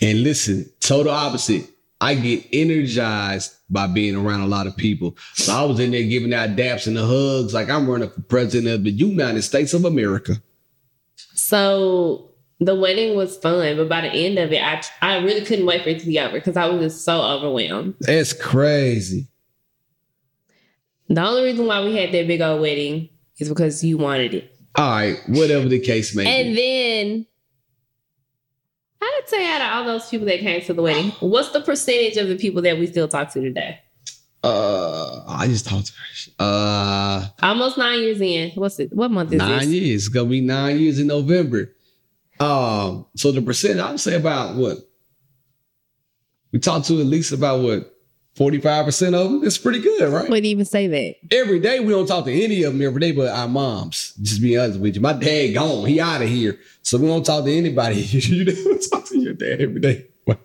Speaker 1: And listen, total opposite. I get energized by being around a lot of people. So I was in there giving out daps and the hugs like I'm running for president of the United States of America.
Speaker 3: So the wedding was fun, but by the end of it, I I really couldn't wait for it to be over because I was just so overwhelmed.
Speaker 1: That's crazy.
Speaker 3: The only reason why we had that big old wedding is because you wanted it.
Speaker 1: All right, whatever the case may
Speaker 3: And
Speaker 1: be.
Speaker 3: then I'd say out of all those people that came to the wedding, what's the percentage of the people that we still talk to today?
Speaker 1: Uh, I just talked to her. Uh,
Speaker 3: Almost nine years in. What's it? What month is
Speaker 1: nine
Speaker 3: this?
Speaker 1: years. It's gonna be nine years in November. Um, so the percent I would say about what we talked to at least about what forty five percent of them. It's pretty good, right?
Speaker 3: Would even say that?
Speaker 1: every day we don't talk to any of them every day, but our moms. Just be honest with you. My dad gone. He out of here. So we don't talk to anybody. you don't talk to your dad every day.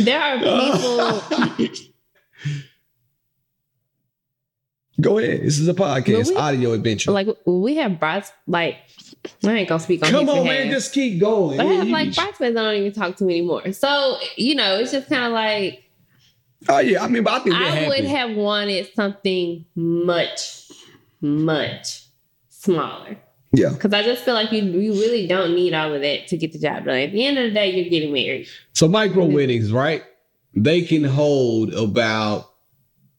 Speaker 3: There are people.
Speaker 1: Go ahead. This is a podcast,
Speaker 3: we?
Speaker 1: audio adventure.
Speaker 3: like we have brought Like I ain't gonna speak on.
Speaker 1: Come on,
Speaker 3: behalf.
Speaker 1: man. Just keep going.
Speaker 3: But I have like
Speaker 1: can-
Speaker 3: bridesmaids I don't even talk to anymore. So you know, it's just kind of like
Speaker 1: oh, yeah. I mean, but I think
Speaker 3: I would have wanted something much, much smaller.
Speaker 1: yeah.
Speaker 3: Because I just feel like you you really don't need all of that to get the job done. At the end of the day, you're getting married.
Speaker 1: So micro weddings, right? They can hold about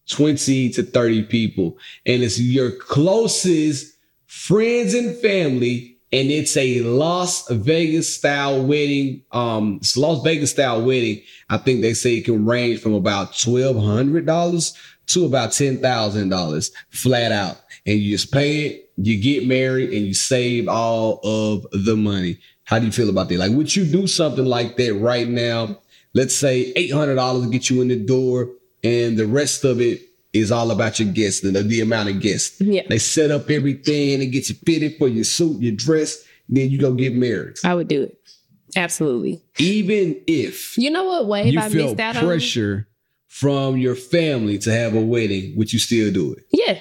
Speaker 1: 20 to 30 people. And it's your closest friends and family. And it's a Las Vegas style wedding. Um, it's Las Vegas style wedding. I think they say it can range from about $1,200 to about $10,000 flat out. And you just pay it, you get married, and you save all of the money. How do you feel about that? Like, would you do something like that right now? Let's say $800 to get you in the door, and the rest of it is all about your guests, the, the amount of guests.
Speaker 3: Yeah.
Speaker 1: They set up everything and get you fitted for your suit, your dress, then you go get married.
Speaker 3: I would do it. Absolutely.
Speaker 1: Even if
Speaker 3: You know what wave
Speaker 1: you
Speaker 3: I
Speaker 1: feel
Speaker 3: missed out on?
Speaker 1: pressure from your family to have a wedding, would you still do it?
Speaker 3: Yeah.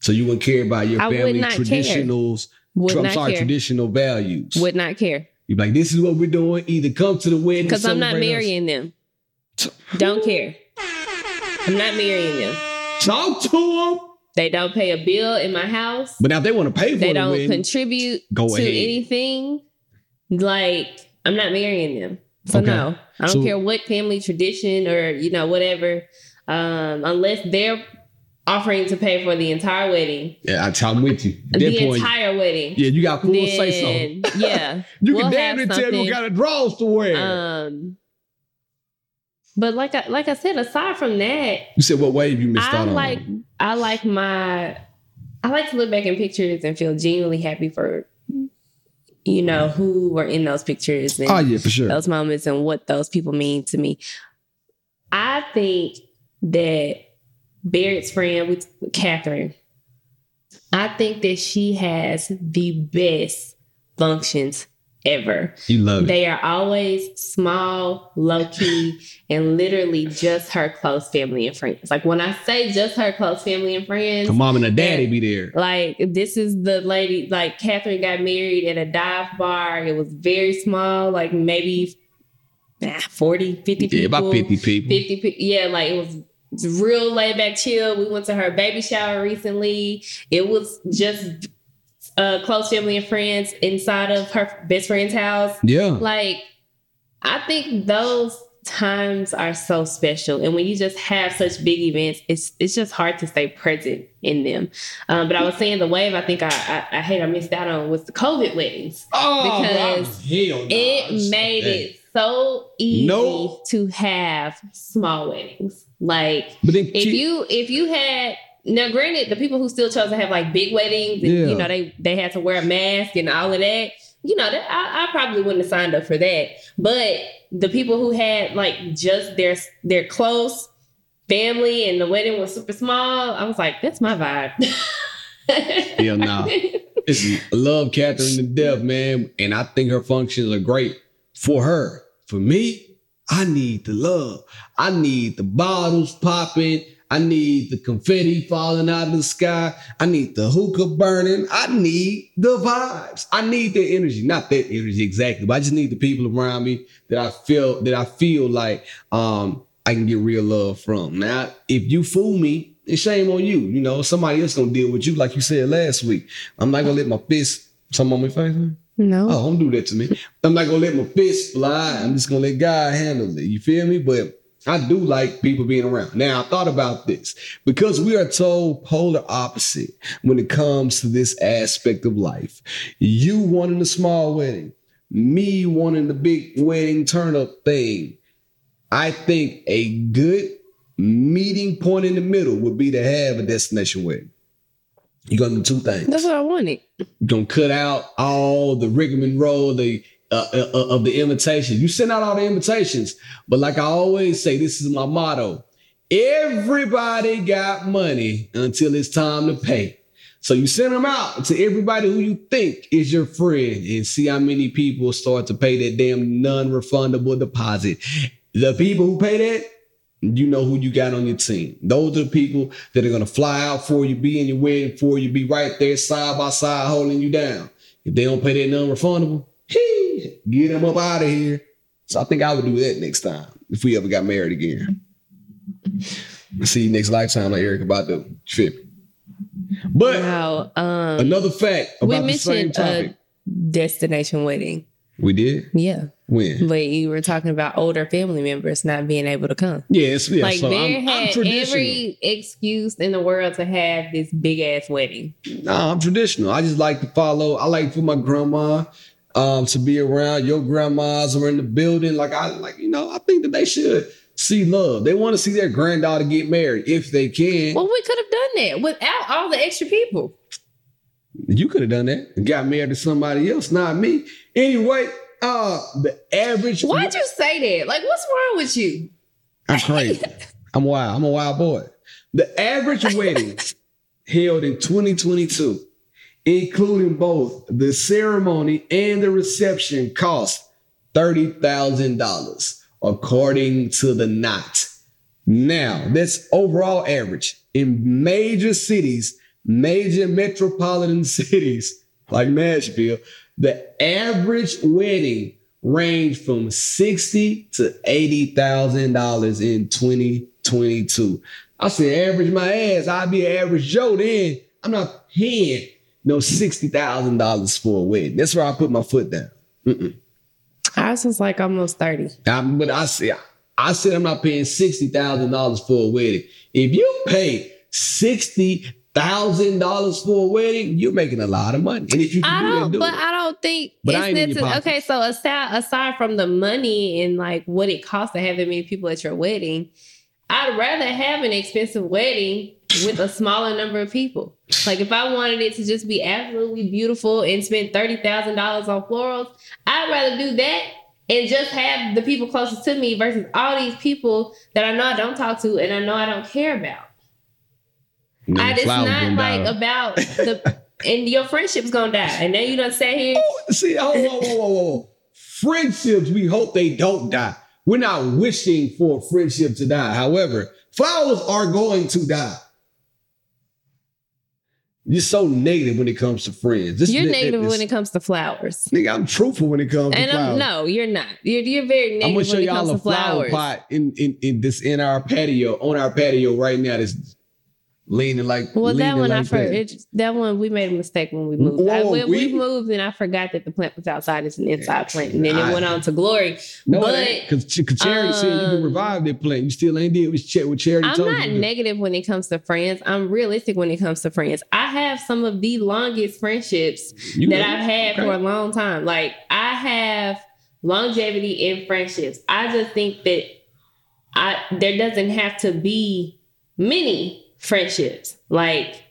Speaker 1: So you wouldn't care about your
Speaker 3: I
Speaker 1: family traditionals.
Speaker 3: Would
Speaker 1: I'm sorry,
Speaker 3: care.
Speaker 1: traditional values.
Speaker 3: Would not care.
Speaker 1: You're like, this is what we're doing. Either come to the wedding
Speaker 3: Because I'm not
Speaker 1: celebrate us.
Speaker 3: marrying them. Don't care. I'm not marrying them.
Speaker 1: Talk to them.
Speaker 3: They don't pay a bill in my house.
Speaker 1: But now if they want to pay for
Speaker 3: They
Speaker 1: the
Speaker 3: don't
Speaker 1: wedding,
Speaker 3: contribute
Speaker 1: Go
Speaker 3: to
Speaker 1: ahead.
Speaker 3: anything. Like, I'm not marrying them. So
Speaker 1: Okay.
Speaker 3: no. I don't
Speaker 1: So-
Speaker 3: care what family tradition or, you know, whatever. Um, unless they're offering to pay for the entire wedding.
Speaker 1: yeah, I- I'm with you. At
Speaker 3: the
Speaker 1: point,
Speaker 3: entire wedding.
Speaker 1: yeah, you got full
Speaker 3: then,
Speaker 1: say so.
Speaker 3: yeah.
Speaker 1: You
Speaker 3: we'll
Speaker 1: can damn near tell me what kind of draws to wear.
Speaker 3: Um but like I like I said, aside from that,
Speaker 1: you said what wave you missed
Speaker 3: I
Speaker 1: out on?
Speaker 3: like I like my I like to look back in pictures and feel genuinely happy for you know who were in those pictures and
Speaker 1: Oh yeah, for sure.
Speaker 3: those moments and what those people mean to me. I think that Barrett's friend with Catherine, I think that she has the best functions ever.
Speaker 1: You love it.
Speaker 3: They are always small, low key, and literally just her close family and friends. Like when I say just her close family and friends,
Speaker 1: The mom and the daddy
Speaker 3: Yeah.
Speaker 1: be there.
Speaker 3: like this is the lady, like Catherine got married at a dive bar. It was very small, like maybe nah, 40, 50 people.
Speaker 1: Yeah, about 50 people.
Speaker 3: 50 pe- yeah like it was it's real laid back chill we went to her baby shower recently it was just uh close family and friends inside of her best friend's house
Speaker 1: Yeah.
Speaker 3: like i think those times are so special and when you just have such big events it's it's just hard to stay present in them um, but i was saying the wave i think i i, I hate i missed out on was the covid weddings
Speaker 1: Oh,
Speaker 3: Because
Speaker 1: hell no.
Speaker 3: it made it so easy
Speaker 1: No.
Speaker 3: to have small weddings. Like
Speaker 1: But then
Speaker 3: if
Speaker 1: she-
Speaker 3: you if you had now granted, the people who still chose to have like big weddings, and,
Speaker 1: Yeah.
Speaker 3: you know, they they had to wear a mask and all of that. You know, that I, I probably wouldn't have signed up for that. But the people who had like just their their close family and the wedding was super small, I was like, that's my vibe.
Speaker 1: Hell nah. Listen, I love Catherine to death, man, and I think her functions are great for her. For me, I need the love. I need the bottles popping. I need the confetti falling out of the sky. I need the hookah burning. I need the vibes. I need the energy. Not that energy exactly, but I just need the people around me that I feel that I feel like um I can get real love from. Now, if you fool me, it's shame on you. You know, somebody else gonna deal with you, like you said last week. I'm not gonna let my fist. Some on my face.
Speaker 3: no.
Speaker 1: Oh, don't do that to me. I'm not gonna let my fist fly. I'm just gonna let God handle it. You feel me? But I do like people being around. Now I thought about this because we are told polar opposite when it comes to this aspect of life. You wanting a small wedding, me wanting the big wedding turn up thing. I think a good meeting point in the middle would be to have a destination wedding. You're gonna do two things
Speaker 3: That's what I wanted.
Speaker 1: you're gonna cut out all the rigmarole the uh, uh, uh, of the invitation. You send out all the invitations, but like I always say, this is my motto: everybody got money until it's time to pay. So you send them out to everybody who you think is your friend, and see how many people start to pay that damn non-refundable deposit. The people who pay that, you know who you got on your team. Those are the people that are gonna fly out for you, be in your wedding for you, be right there side by side holding you down. If they don't pay that non-refundable, hey, get him up out of here. So I think I would do that next time if we ever got married again. See you next lifetime, like Erykah Badu trip. But
Speaker 3: Now, um,
Speaker 1: another fact about
Speaker 3: we
Speaker 1: the same
Speaker 3: mentioned
Speaker 1: topic.
Speaker 3: a destination wedding.
Speaker 1: we did
Speaker 3: Yeah.
Speaker 1: when?
Speaker 3: But you were talking about older family members not being able to come.
Speaker 1: Yes, yeah.
Speaker 3: like
Speaker 1: so
Speaker 3: they
Speaker 1: I'm, I'm
Speaker 3: had every excuse in the world to have this big ass wedding.
Speaker 1: Nah, I'm traditional. I just like to follow. I like for my grandma um, to be around. Your grandmas are in the building. Like I like, you know, I think that they should see love. They want to see their granddaughter get married if they can.
Speaker 3: Well, we could have done that without all the extra people.
Speaker 1: You could have done that and got married to somebody else, not me. Anyway, uh, the average.
Speaker 3: Why'd you say that? Like, what's wrong with you?
Speaker 1: I'm crazy. I'm wild. I'm a wild boy. The average wedding held in 2022, including both the ceremony and the reception, cost $30,000, according to the Knot. Now, that's overall average. In major cities, major metropolitan cities like Nashville, the average wedding ranged from sixty to eighty thousand dollars in 2022. I said, average my ass. I'd be an average Joe then. I'm not paying no sixty thousand dollars for a wedding. That's where I put my foot down.
Speaker 3: Ours was like almost 30.
Speaker 1: I, but I said, I said I'm not paying sixty thousand dollars for a wedding. If you pay sixty thousand dollars for a wedding, you're making a lot of money. And if you
Speaker 3: I
Speaker 1: do
Speaker 3: don't,
Speaker 1: do
Speaker 3: but
Speaker 1: it.
Speaker 3: I don't think
Speaker 1: But
Speaker 3: it's
Speaker 1: I ain't in your
Speaker 3: necessary. Okay, so aside aside from the money and like what it costs to have that many people at your wedding, I'd rather have an expensive wedding with a smaller number of people. Like if I wanted it to just be absolutely beautiful and spend thirty thousand dollars on florals, I'd rather do that and just have the people closest to me versus all these people that I know I don't talk to and I know I don't care about.
Speaker 1: And
Speaker 3: I,
Speaker 1: the
Speaker 3: it's not like
Speaker 1: die.
Speaker 3: about the and your friendship's gonna die. And then you done say here.
Speaker 1: Oh, see, whoa, whoa, whoa, whoa, whoa. Friendships, we hope they don't die. We're not wishing for friendship to die. However, flowers are going to die. You're so negative when it comes to friends. This-
Speaker 3: You're
Speaker 1: this-
Speaker 3: negative
Speaker 1: this-
Speaker 3: when it comes to flowers.
Speaker 1: Nigga, I'm truthful when it comes to
Speaker 3: And
Speaker 1: flowers.
Speaker 3: I'm, no, you're not. You're you're very negative.
Speaker 1: I'm gonna show y'all a flower
Speaker 3: flowers.
Speaker 1: pot in, in in this in our patio on our patio right now. That's leaning like
Speaker 3: Well, that one I
Speaker 1: like
Speaker 3: forgot.
Speaker 1: that.
Speaker 3: It, that one we made a mistake when we moved. I, when
Speaker 1: we-
Speaker 3: we, moved, and I forgot that the plant was outside. It's an inside plant, and then
Speaker 1: I-
Speaker 3: it went on to glory.
Speaker 1: No,
Speaker 3: but
Speaker 1: because Charity said you can revive that plant. You still ain't did what Ch- Charity
Speaker 3: I'm not negative when it comes to friends. I'm realistic when it comes to friends. I have some of the longest friendships
Speaker 1: You
Speaker 3: that
Speaker 1: good.
Speaker 3: I've had
Speaker 1: Okay.
Speaker 3: for a long time. Like I have longevity in friendships. I just think that I there doesn't have to be many friendships. Like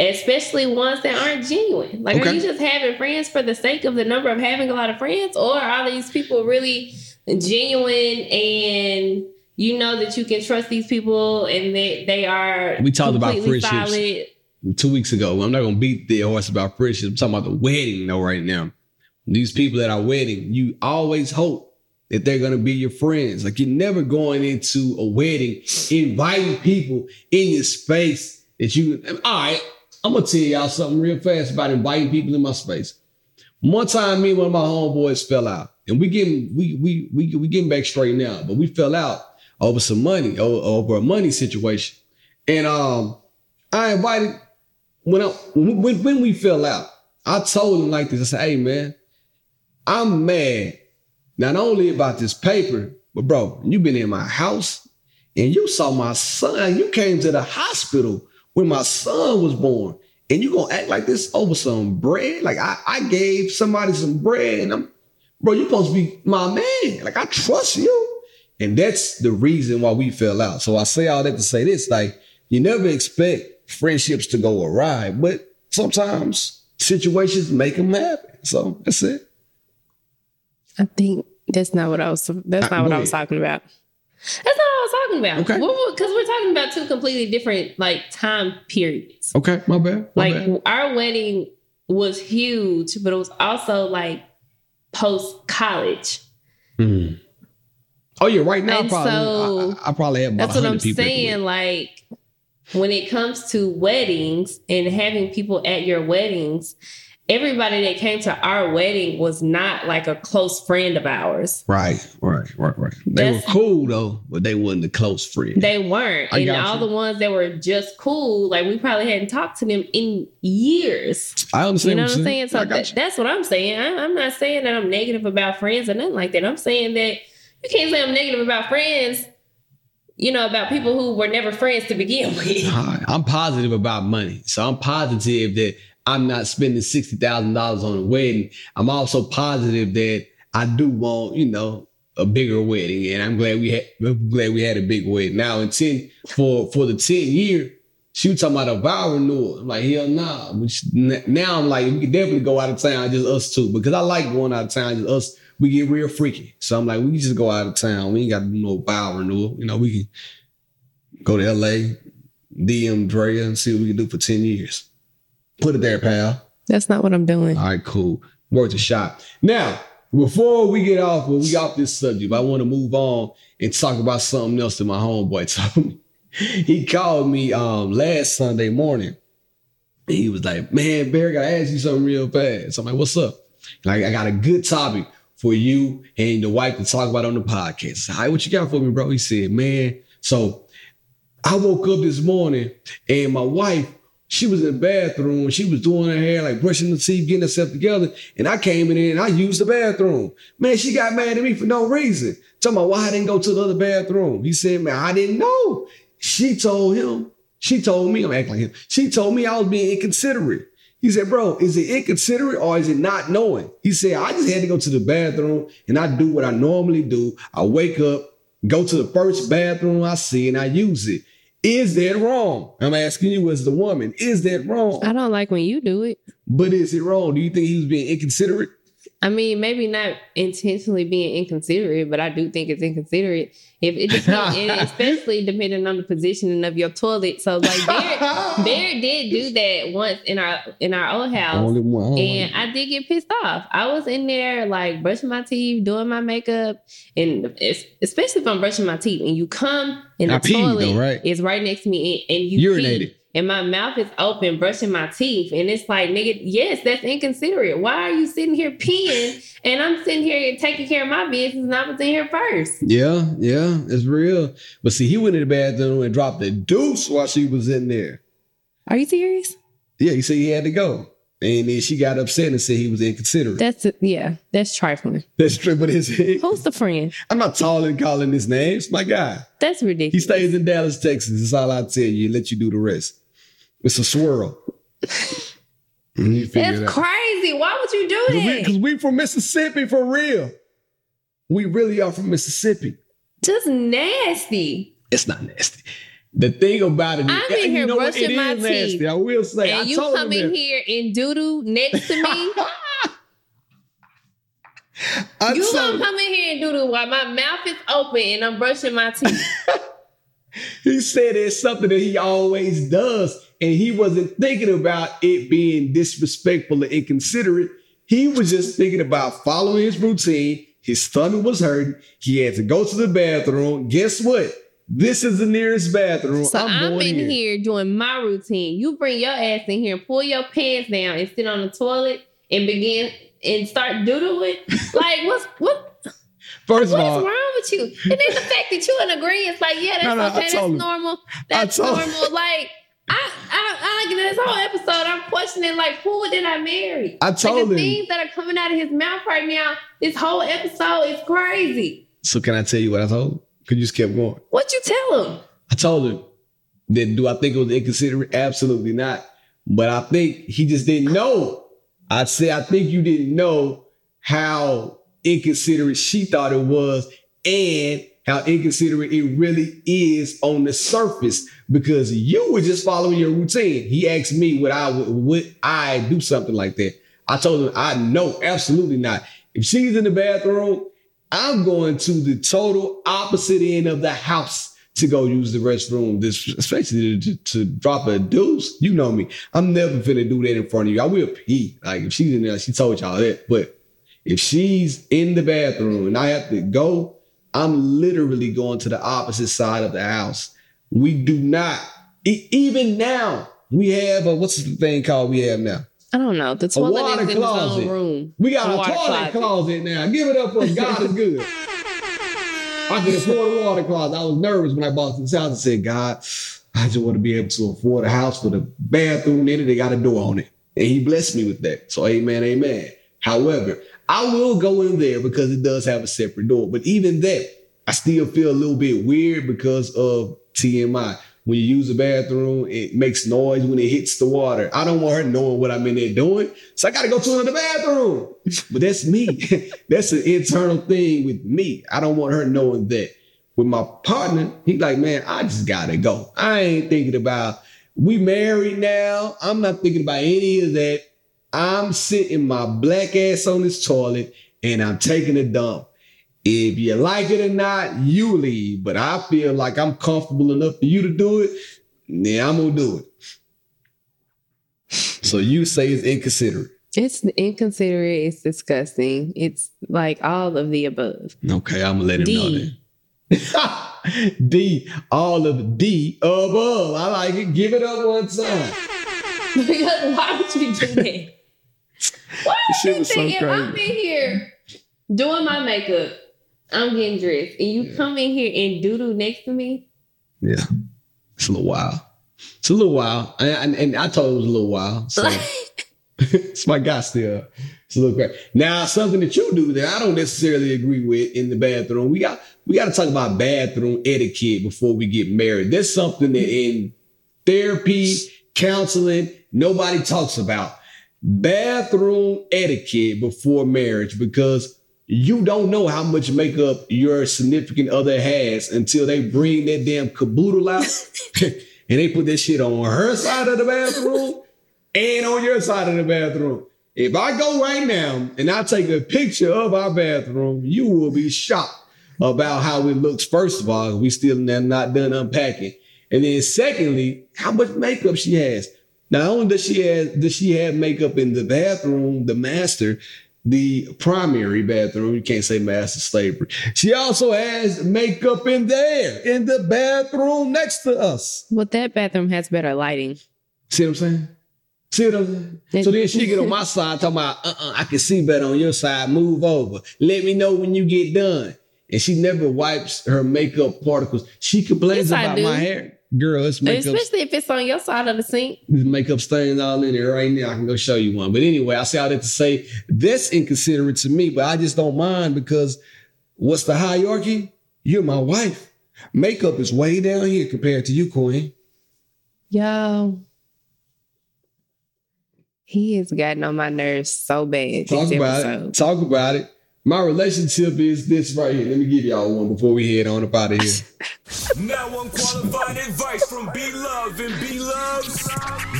Speaker 3: especially ones that aren't genuine. Like
Speaker 1: Okay.
Speaker 3: are you just having friends for the sake of the number of having a lot of friends? Or are these people really genuine and you know that you can trust these people and that they are
Speaker 1: We talked about friendships.
Speaker 3: solid.
Speaker 1: two weeks ago. I'm not gonna beat the horse about friendship. I'm talking about the wedding though right now. These people at our wedding, you always hope that they're gonna be your friends. Like you're never going into a wedding inviting people in your space that you all right. I'm gonna tell y'all something real fast about inviting people in my space. One time, me and one of my homeboys fell out, and we getting we we we we getting back straight now, but we fell out over some money, over, a money situation, and um, I invited when I when when we fell out, I told him like this. I said, "Hey man, I'm mad not only about this paper, but bro, you been in my house and you saw my son. You came to the hospital when my son was born, and you gonna act like this over some bread? Like I I gave somebody some bread, and I'm bro, you supposed to be my man. Like I trust you, and that's the reason why we fell out. So I say all that to say this: like you never expect friendships to go awry, but sometimes situations make them happen. So that's it.
Speaker 3: I think that's not what I was. That's
Speaker 1: Uh,
Speaker 3: not what
Speaker 1: go
Speaker 3: I was talking about. That's not what I was talking about.
Speaker 1: Okay.
Speaker 3: because we're talking about two completely different like time periods.
Speaker 1: Okay, my bad. My
Speaker 3: Like
Speaker 1: bad.
Speaker 3: our wedding was huge, but it was also like post college.
Speaker 1: Mhm. Oh yeah, right now
Speaker 3: And
Speaker 1: probably
Speaker 3: so-
Speaker 1: I, I, I probably have
Speaker 3: That's what I'm
Speaker 1: people.
Speaker 3: saying. Like when it comes to weddings and having people at your weddings, everybody that came to our wedding was not like a close friend of ours.
Speaker 1: Right, right, right, right. They
Speaker 3: That's-
Speaker 1: were cool though, but they wasn't a close friend.
Speaker 3: They weren't.
Speaker 1: I
Speaker 3: and all
Speaker 1: you.
Speaker 3: the ones that were just cool, like we probably hadn't talked to them in years.
Speaker 1: I understand.
Speaker 3: You know
Speaker 1: what
Speaker 3: what I'm saying? So
Speaker 1: I got
Speaker 3: that,
Speaker 1: you.
Speaker 3: that's what I'm saying. I, I'm not saying that I'm negative about friends or nothing like that. I'm saying that you can't say I'm negative about friends, you know, about people who were never friends to begin with.
Speaker 1: I'm positive about money. So I'm positive that I'm not spending sixty thousand dollars on a wedding. I'm also positive that I do want, you know, a bigger wedding. And I'm glad we had I'm glad we had a big wedding. Now in 10 for for the 10 year, she was talking about a vow renewal. I'm like, hell nah. Now I'm like, we could definitely go out of town, just us two. Because I like going out of town, just us. We get real freaky. So I'm like, we just go out of town. We ain't got to do no vow renewal. You know, we can go to LA, DM Drea and see what we can do for 10 years. Put it there, pal.
Speaker 3: That's not what I'm doing.
Speaker 1: All right, cool. Worth a shot. Now, before we get off, well, we off this subject, I want to move on and talk about something else that my homeboy told me. He called me um last Sunday morning. And he was like, Man, Barry, gotta ask you something real fast. So I'm like, what's up? Like, I got a good topic for you and the wife to talk about on the podcast. I said, All right, what you got for me, bro? He said, Man, so I woke up this morning and my wife, she was in the bathroom. She was doing her hair, like brushing the teeth, getting herself together. And I came in there and I used the bathroom. Man, she got mad at me for no reason. Talking about why I didn't go to the other bathroom. He said, man, I didn't know. She told him, she told me, I'm acting like him. She told me I was being inconsiderate. He said, bro, is it inconsiderate or is it not knowing? He said, I just had to go to the bathroom and I do what I normally do. I wake up, go to the first bathroom I see and I use it. Is that wrong? I'm asking you as the woman, is that wrong?
Speaker 3: I don't like when you do it.
Speaker 1: But is it wrong? Do you think he was being inconsiderate?
Speaker 3: I mean, maybe not intentionally being inconsiderate, but I do think it's inconsiderate. If it depends, and especially depending on the positioning of your toilet. So, like, Bear, did do that once in our in our old house.
Speaker 1: Only one.
Speaker 3: And I did get pissed off. I was in there like brushing my teeth, doing my makeup, and especially if I'm brushing my teeth and you come and
Speaker 1: I
Speaker 3: the
Speaker 1: peed, though,
Speaker 3: toilet
Speaker 1: right?
Speaker 3: is right next to me and, and you
Speaker 1: Urinated.
Speaker 3: pee, and my mouth is open brushing my teeth and it's like nigga, yes, that's inconsiderate. Why are you sitting here peeing and I'm sitting here taking care of my business and I was in here first?
Speaker 1: yeah, yeah, it's real. But see, he went in the bathroom and dropped the deuce while she was in there.
Speaker 3: Are you serious?
Speaker 1: Yeah, he said he had to go. And then she got upset and said he was inconsiderate.
Speaker 3: That's yeah, that's trifling.
Speaker 1: That's true, but it's,
Speaker 3: Who's the friend?
Speaker 1: I'm not taller than calling his name. It's my guy.
Speaker 3: That's ridiculous.
Speaker 1: He stays in Dallas, Texas. That's all I tell you. Let you do the rest. It's a swirl. You
Speaker 3: That's
Speaker 1: it
Speaker 3: crazy. Why would you do that?
Speaker 1: Because we, from Mississippi for real. We really are from Mississippi.
Speaker 3: Just nasty.
Speaker 1: It's not nasty. The thing about it, is-
Speaker 3: I'm in here
Speaker 1: you know what?
Speaker 3: brushing
Speaker 1: It
Speaker 3: my
Speaker 1: is nasty.
Speaker 3: teeth.
Speaker 1: I will say. I
Speaker 3: and you
Speaker 1: told
Speaker 3: come in
Speaker 1: that.
Speaker 3: here and doodoo next to me.
Speaker 1: I
Speaker 3: you gonna come in here and doodoo while my mouth is open and I'm brushing my teeth.
Speaker 1: He said it's something that he always does, and he wasn't thinking about it being disrespectful or inconsiderate. He was just thinking about following his routine. His stomach was hurting. He had to go to the bathroom. Guess what? This is the nearest bathroom.
Speaker 3: So I'm,
Speaker 1: I'm,
Speaker 3: in here doing my routine. You bring your ass in here, pull your pants down, and sit on the toilet and begin and start doodling. like what's what?
Speaker 1: First of
Speaker 3: What
Speaker 1: all,
Speaker 3: wrong with you? And then the fact that you in agreement, it's like, yeah, that's
Speaker 1: No, no,
Speaker 3: okay, that's normal. That's normal. Like, like this whole episode. I'm questioning, like, who did I marry?
Speaker 1: I
Speaker 3: like,
Speaker 1: told
Speaker 3: the
Speaker 1: him.
Speaker 3: things that are coming out of his mouth right now. This whole episode is crazy.
Speaker 1: So can I tell you what I told him? Because you just kept going.
Speaker 3: What you tell him?
Speaker 1: I told him that do I think it was inconsiderate? Absolutely not. But I think he just didn't know. I said, I think you didn't know how inconsiderate she thought it was and how inconsiderate it really is on the surface because you were just following your routine. He asked me would I would, I do something like that. I told him I know absolutely not. If she's in the bathroom, I'm going to the total opposite end of the house to go use the restroom, this, especially to, to drop a deuce. You know me. I'm never finna do that in front of you. I will pee. Like if she's in there, she told y'all that. But if she's in the bathroom and I have to go, I'm literally going to the opposite side of the house. We do not, e- even now, we have a, what's the thing called we have now?
Speaker 3: I don't know. The toilet
Speaker 1: water
Speaker 3: is in
Speaker 1: closet.
Speaker 3: his own room.
Speaker 1: We got
Speaker 3: A
Speaker 1: toilet
Speaker 3: closet.
Speaker 1: closet. now. Give it up for God is good. I can afford a water closet. I was nervous when I bought this house. and said, God, I just want to be able to afford a house with a bathroom in it. They got a door on it. And he blessed me with that. So amen, amen. However, I will go in there because it does have a separate door. But even that, I still feel a little bit weird because of TMI. When you use the bathroom, it makes noise when it hits the water. I don't want her knowing what I'm in there doing. So I got to go to another bathroom. But that's me. that's an internal thing with me. I don't want her knowing that. With my partner, he's like, man, I just got to go. I ain't thinking about, we married now. I'm not thinking about any of that. I'm sitting my black ass on this toilet and I'm taking a dump. If you like it or not, you leave. But I feel like I'm comfortable enough for you to do it. Then I'm gonna do it. So you say it's inconsiderate.
Speaker 3: It's inconsiderate. It's disgusting. It's like all of the above.
Speaker 1: Okay, I'm gonna let him
Speaker 3: D.
Speaker 1: know that. D, all of D above. I like it. Give it up one time.
Speaker 3: because why would you do that? Why
Speaker 1: This shit was so
Speaker 3: think if I'm in here doing my makeup, I'm getting dressed, and you come in here and doodle next to me?
Speaker 1: Yeah, it's a little wild. It's a little wild, and, and, and I told it was a little wild. So it's my guy still. It's a little crazy. Now, something that you do that I don't necessarily agree with in the bathroom. We got we got to talk about bathroom etiquette before we get married. That's something that in therapy, counseling, nobody talks about. Bathroom etiquette before marriage because you don't know how much makeup your significant other has until they bring that damn caboodle out and they put that shit on her side of the bathroom and on your side of the bathroom. If I go right now and I take a picture of our bathroom, you will be shocked about how it looks. First of all, we still not done unpacking. And then secondly, how much makeup she has. Not only does she have does she have makeup in the bathroom, the master, the primary bathroom, you can't say master slavery. She also has makeup in there, in the bathroom next to us.
Speaker 3: Well, that bathroom has better lighting.
Speaker 1: See what I'm saying? See what I'm saying? So then she get on my side talking about, uh-uh, I can see better on your side. Move over. Let me know when you get done. And she never wipes her makeup particles. She complains
Speaker 3: Yes,
Speaker 1: about my hair. Girl, it's makeup,
Speaker 3: Especially if it's on your side of the sink.
Speaker 1: makeup stains all in there right now. I can go show you one. But anyway, I say all that to say that's inconsiderate to me, but I just don't mind because what's the hierarchy? You're my wife. Makeup is way down here compared to you, Queen.
Speaker 3: Yo. He has gotten on my nerves so bad.
Speaker 1: Talk about
Speaker 3: episode.
Speaker 1: it. Talk about it. My relationship is this right here. Let me give y'all one before we head on up out of here.
Speaker 4: Now unqualified advice from B Love and B Love's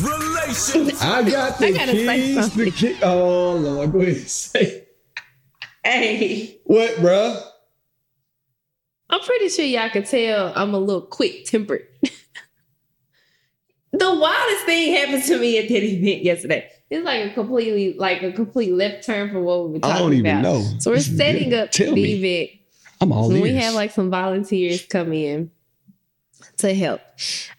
Speaker 4: relations.
Speaker 1: I got the
Speaker 3: I gotta say
Speaker 1: keys. The
Speaker 3: something.
Speaker 1: key. Oh Lord, go ahead. and Say
Speaker 3: Hey,
Speaker 1: what, bruh?
Speaker 3: I'm pretty sure y'all can tell I'm a little quick tempered. the wildest thing happened to me at that event yesterday. It's like a completely, like a complete left turn from what we were talking about.
Speaker 1: I don't even
Speaker 3: about.
Speaker 1: know.
Speaker 3: So we're
Speaker 1: This
Speaker 3: setting up
Speaker 1: Tell
Speaker 3: event.
Speaker 1: I'm all
Speaker 3: And we have like some volunteers come in to help.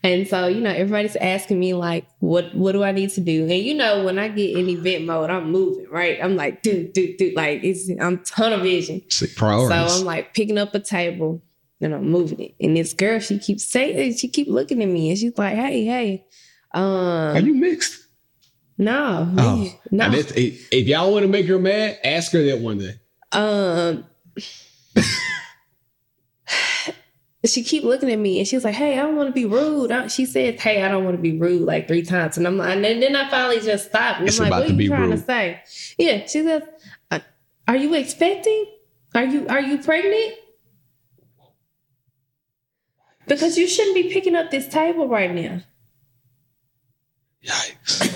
Speaker 3: And so, you know, everybody's asking me like, what what do I need to do? And you know, when I get in event mode, I'm moving, right? I'm like, do, do, do, like it's I'm tunnel vision.
Speaker 1: Priorities.
Speaker 3: So I'm like picking up a table and I'm moving it. And this girl, she keeps saying, she keep looking at me and she's like, hey, hey. Um
Speaker 1: Are you mixed?
Speaker 3: No,
Speaker 1: Oh,
Speaker 3: no.
Speaker 1: if, if y'all want to make her mad, ask her that one day.
Speaker 3: um she keep looking at me and she's like hey i don't want to be rude I- she said hey i don't want to be rude like three times and i'm like and then i finally just stopped and
Speaker 1: It's
Speaker 3: i'm like
Speaker 1: about
Speaker 3: what
Speaker 1: to
Speaker 3: are
Speaker 1: be
Speaker 3: you trying
Speaker 1: rude.
Speaker 3: to say yeah she says uh, are you expecting are you are you pregnant because you shouldn't be picking up this table right now
Speaker 1: Yikes.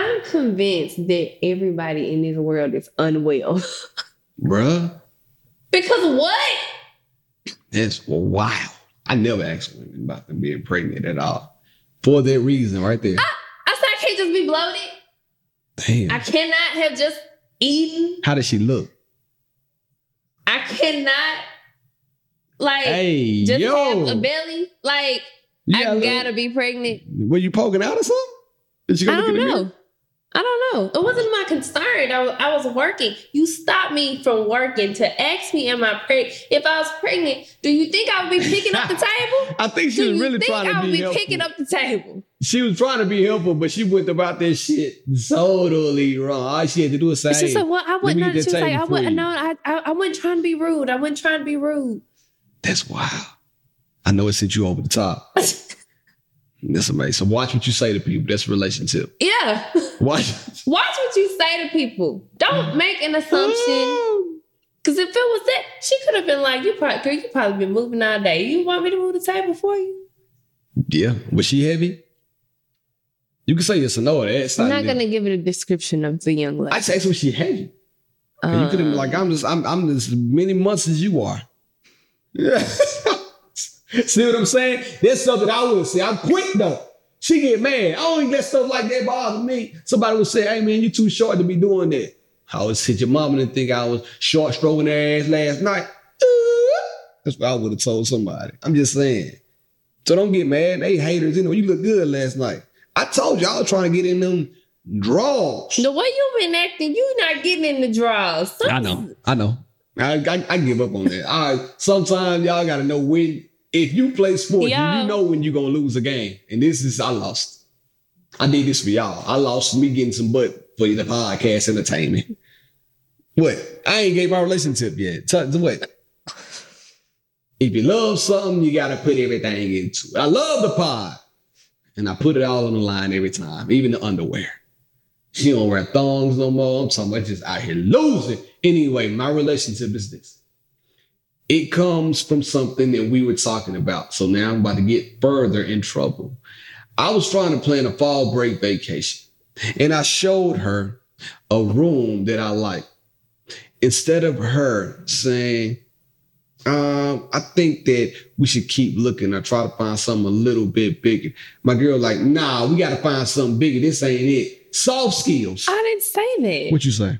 Speaker 3: I'm convinced that everybody in this world is unwell
Speaker 1: Bruh,
Speaker 3: because what
Speaker 1: that's wild. I never asked women about them being pregnant at all. For that reason, right there.
Speaker 3: i said i can't just be bloated
Speaker 1: Damn.
Speaker 3: I cannot have just eaten.
Speaker 1: How does she look?
Speaker 3: I cannot like
Speaker 1: Hey,
Speaker 3: just
Speaker 1: yo.
Speaker 3: have a belly. Like
Speaker 1: You
Speaker 3: I
Speaker 1: gotta look-
Speaker 3: be pregnant.
Speaker 1: Were you poking out or something? Did you go
Speaker 3: I don't know. I don't know. It wasn't my concern. I was, I was working. You stopped me from working to ask me, "Am I pregnant?" If I was pregnant, do you think I would be picking up the table?
Speaker 1: I think she
Speaker 3: do
Speaker 1: was really trying to
Speaker 3: I would
Speaker 1: be, helpful.
Speaker 3: picking up the table?
Speaker 1: She was trying to be helpful, but she went about this shit totally wrong. All she had to do was say,
Speaker 3: She said, "Well, I wouldn't." She was like, "I wouldn't
Speaker 1: you."
Speaker 3: know. I, I I wasn't trying to be rude. I wasn't trying to be rude."
Speaker 1: That's wild. I know it sent you over the top. That's amazing. So watch what you say to people. That's a relationship.
Speaker 3: Yeah.
Speaker 1: Watch.
Speaker 3: Watch what you say to people. Don't make an assumption. Because if it was that, she could have been like, "You probably, girl, you probably been moving all day. You want me to move the table for you?"
Speaker 1: Yeah. Was she heavy? You can say yes or no. That's
Speaker 3: I'm not gonna give it a description of the young lady.
Speaker 1: I just asked was she heavy. And you could have been um, like, I'm just, I'm, I'm as many months as you are. Yeah. See what I'm saying? That's that I would say. I'm quick though. She get mad. I don't even let stuff like that bother me. Somebody would say, "Hey man, you too short to be doing that." I would sit your mama and think I was short stroking her ass last night. That's what I would have told somebody. I'm just saying. So don't get mad. They haters. You know, you look good last night. I told you I was trying to get in them draws.
Speaker 3: the way you've been acting, you not getting in the draws.
Speaker 1: I know. I know. I, I, I give up on that. All right. Sometimes y'all got to know when, if you play sports,
Speaker 3: Yeah.
Speaker 1: you know when you're going to lose a game. And this is, I lost. I did this for y'all. I lost me getting some butt for the podcast entertainment. What? I ain't gave my relationship yet. Tell what? If you love something, you got to put everything into it. I love the pod. And I put it all on the line every time, even the underwear. She don't wear thongs no more. I'm talking about just out here losing. Anyway, my relationship is this. It comes from something that we were talking about. So now I'm about to get further in trouble. I was trying to plan a fall break vacation and I showed her a room that I like. Instead of her saying, um, I think that we should keep looking or try to find something a little bit bigger. My girl like, nah, we got to find something bigger. This ain't it. Soft skills.
Speaker 3: I didn't say that.
Speaker 1: What you say?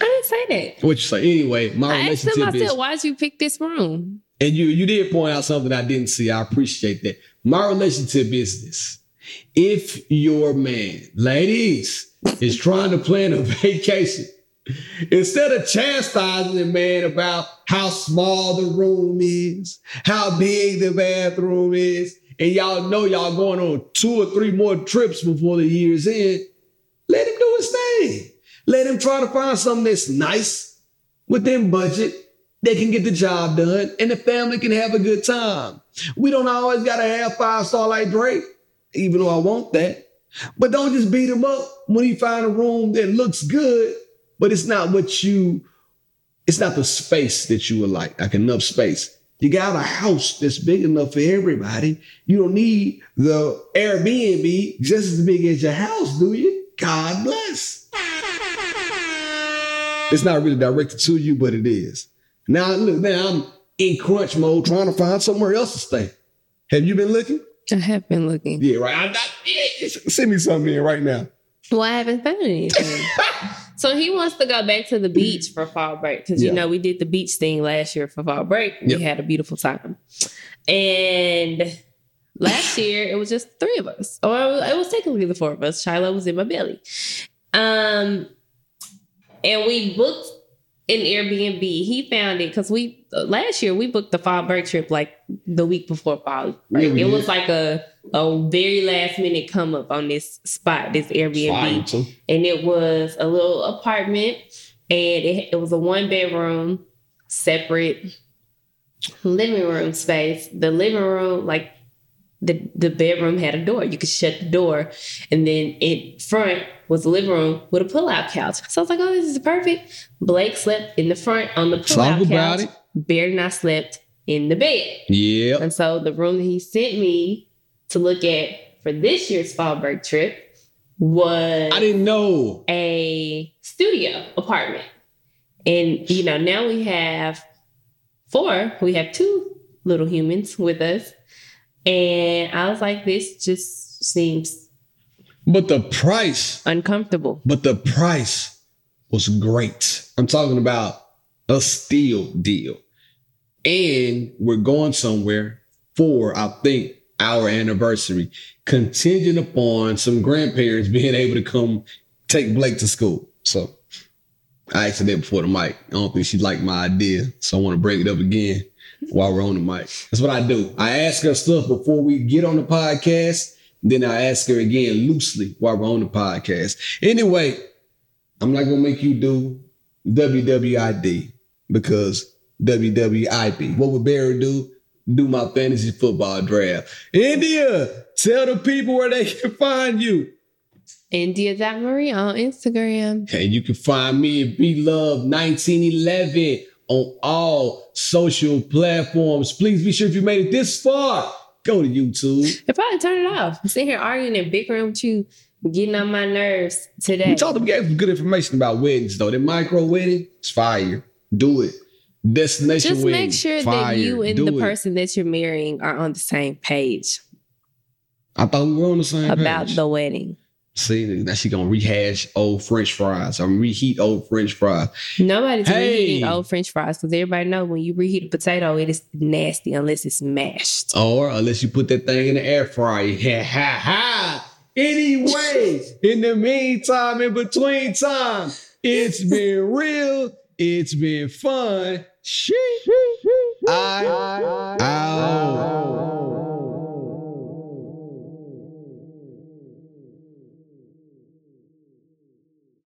Speaker 3: I didn't say that.
Speaker 1: What you say? Anyway, my
Speaker 3: I asked him. I
Speaker 1: is,
Speaker 3: said, "Why'd you pick this room?"
Speaker 1: and you you did point out something I didn't see. I appreciate that. My relationship is this: if your man, ladies, is trying to plan a vacation, instead of chastising the man about how small the room is, how big the bathroom is, and y'all know y'all going on two or three more trips before the year's end, let him do his thing. Let him try to find something that's nice within budget they can get the job done and the family can have a good time. We don't always gotta have five star like Drake, even though I want that. But don't just beat him up when he find a room that looks good, but it's not what you. It's not the space that you would like, like enough space. You got a house that's big enough for everybody. You don't need the Airbnb just as big as your house, do you? God bless. It's not really directed to you, but it is. Now, look, now I'm in crunch mode trying to find somewhere else to stay. Have you been looking?
Speaker 3: I have been looking.
Speaker 1: Yeah, right. I'm not, yeah, send me something in right now.
Speaker 3: Well, I haven't found anything. so he wants to go back to the beach for fall break because
Speaker 1: Yeah.
Speaker 3: you know we did the beach thing last year for fall break.
Speaker 1: Yep.
Speaker 3: We had a beautiful time, and last year it was just three of us, or it was technically the four of us. Shiloh was in my belly, um, and we booked an Airbnb. He found it because we last year we booked the fall break trip like the week before fall break.
Speaker 1: Yeah,
Speaker 3: it
Speaker 1: did.
Speaker 3: was like a a very last minute come up on this spot, this Airbnb and it was a little apartment and it, it was a one bedroom separate living room space the living room like the, the bedroom had a door you could shut the door and then in front was the living room with a pull-out couch so i was like oh this is perfect blake slept in the front on the pull-out
Speaker 1: Talk
Speaker 3: couch bear and i slept in the bed
Speaker 1: Yeah.
Speaker 3: and so the room that he sent me to look at for this year's fall break trip was
Speaker 1: I didn't know.
Speaker 3: a studio apartment. And you know, now we have four, we have two little humans with us. And I was like, this just seems
Speaker 1: But the price,
Speaker 3: uncomfortable.
Speaker 1: but the price was great. I'm talking about a steal deal. And we're going somewhere for, I think, our anniversary, contingent upon some grandparents being able to come take Blake to school. So I asked her that before the mic. I don't think she liked my idea. So I want to bring it up again while we're on the mic. That's what I do. I ask her stuff before we get on the podcast. Then I ask her again loosely while we're on the podcast. Anyway, I'm not gonna make you do WWID because WWIP. What would Barry do? Do my fantasy football draft. India, tell the people where they can find you.
Speaker 3: India.Marie on Instagram.
Speaker 1: And you can find me at B Love 1911 on all social platforms. Please be sure if you made it this far, go to YouTube.
Speaker 3: They probably turn it off. I'm sitting here arguing and bickering with you, getting on my nerves today.
Speaker 1: We talked we gave some good information about weddings though. The micro wedding, it's fire. Do it. Destination
Speaker 3: Just
Speaker 1: wedding.
Speaker 3: make sure
Speaker 1: fire.
Speaker 3: that you and
Speaker 1: Do
Speaker 3: the
Speaker 1: it.
Speaker 3: person that you're marrying are on the same page
Speaker 1: I thought we were on the same page.
Speaker 3: about
Speaker 1: page.
Speaker 3: the wedding.
Speaker 1: See, now she gonna rehash old French fries or reheat old French fries.
Speaker 3: Nobody's
Speaker 1: Hey.
Speaker 3: reheating old French fries because everybody know when you reheat a potato, it is nasty unless it's mashed.
Speaker 1: Oh, or unless you put that thing in the air fryer. Ha ha ha. Anyway, in the meantime, in between time, it's been real. It's been fun. She, I, I,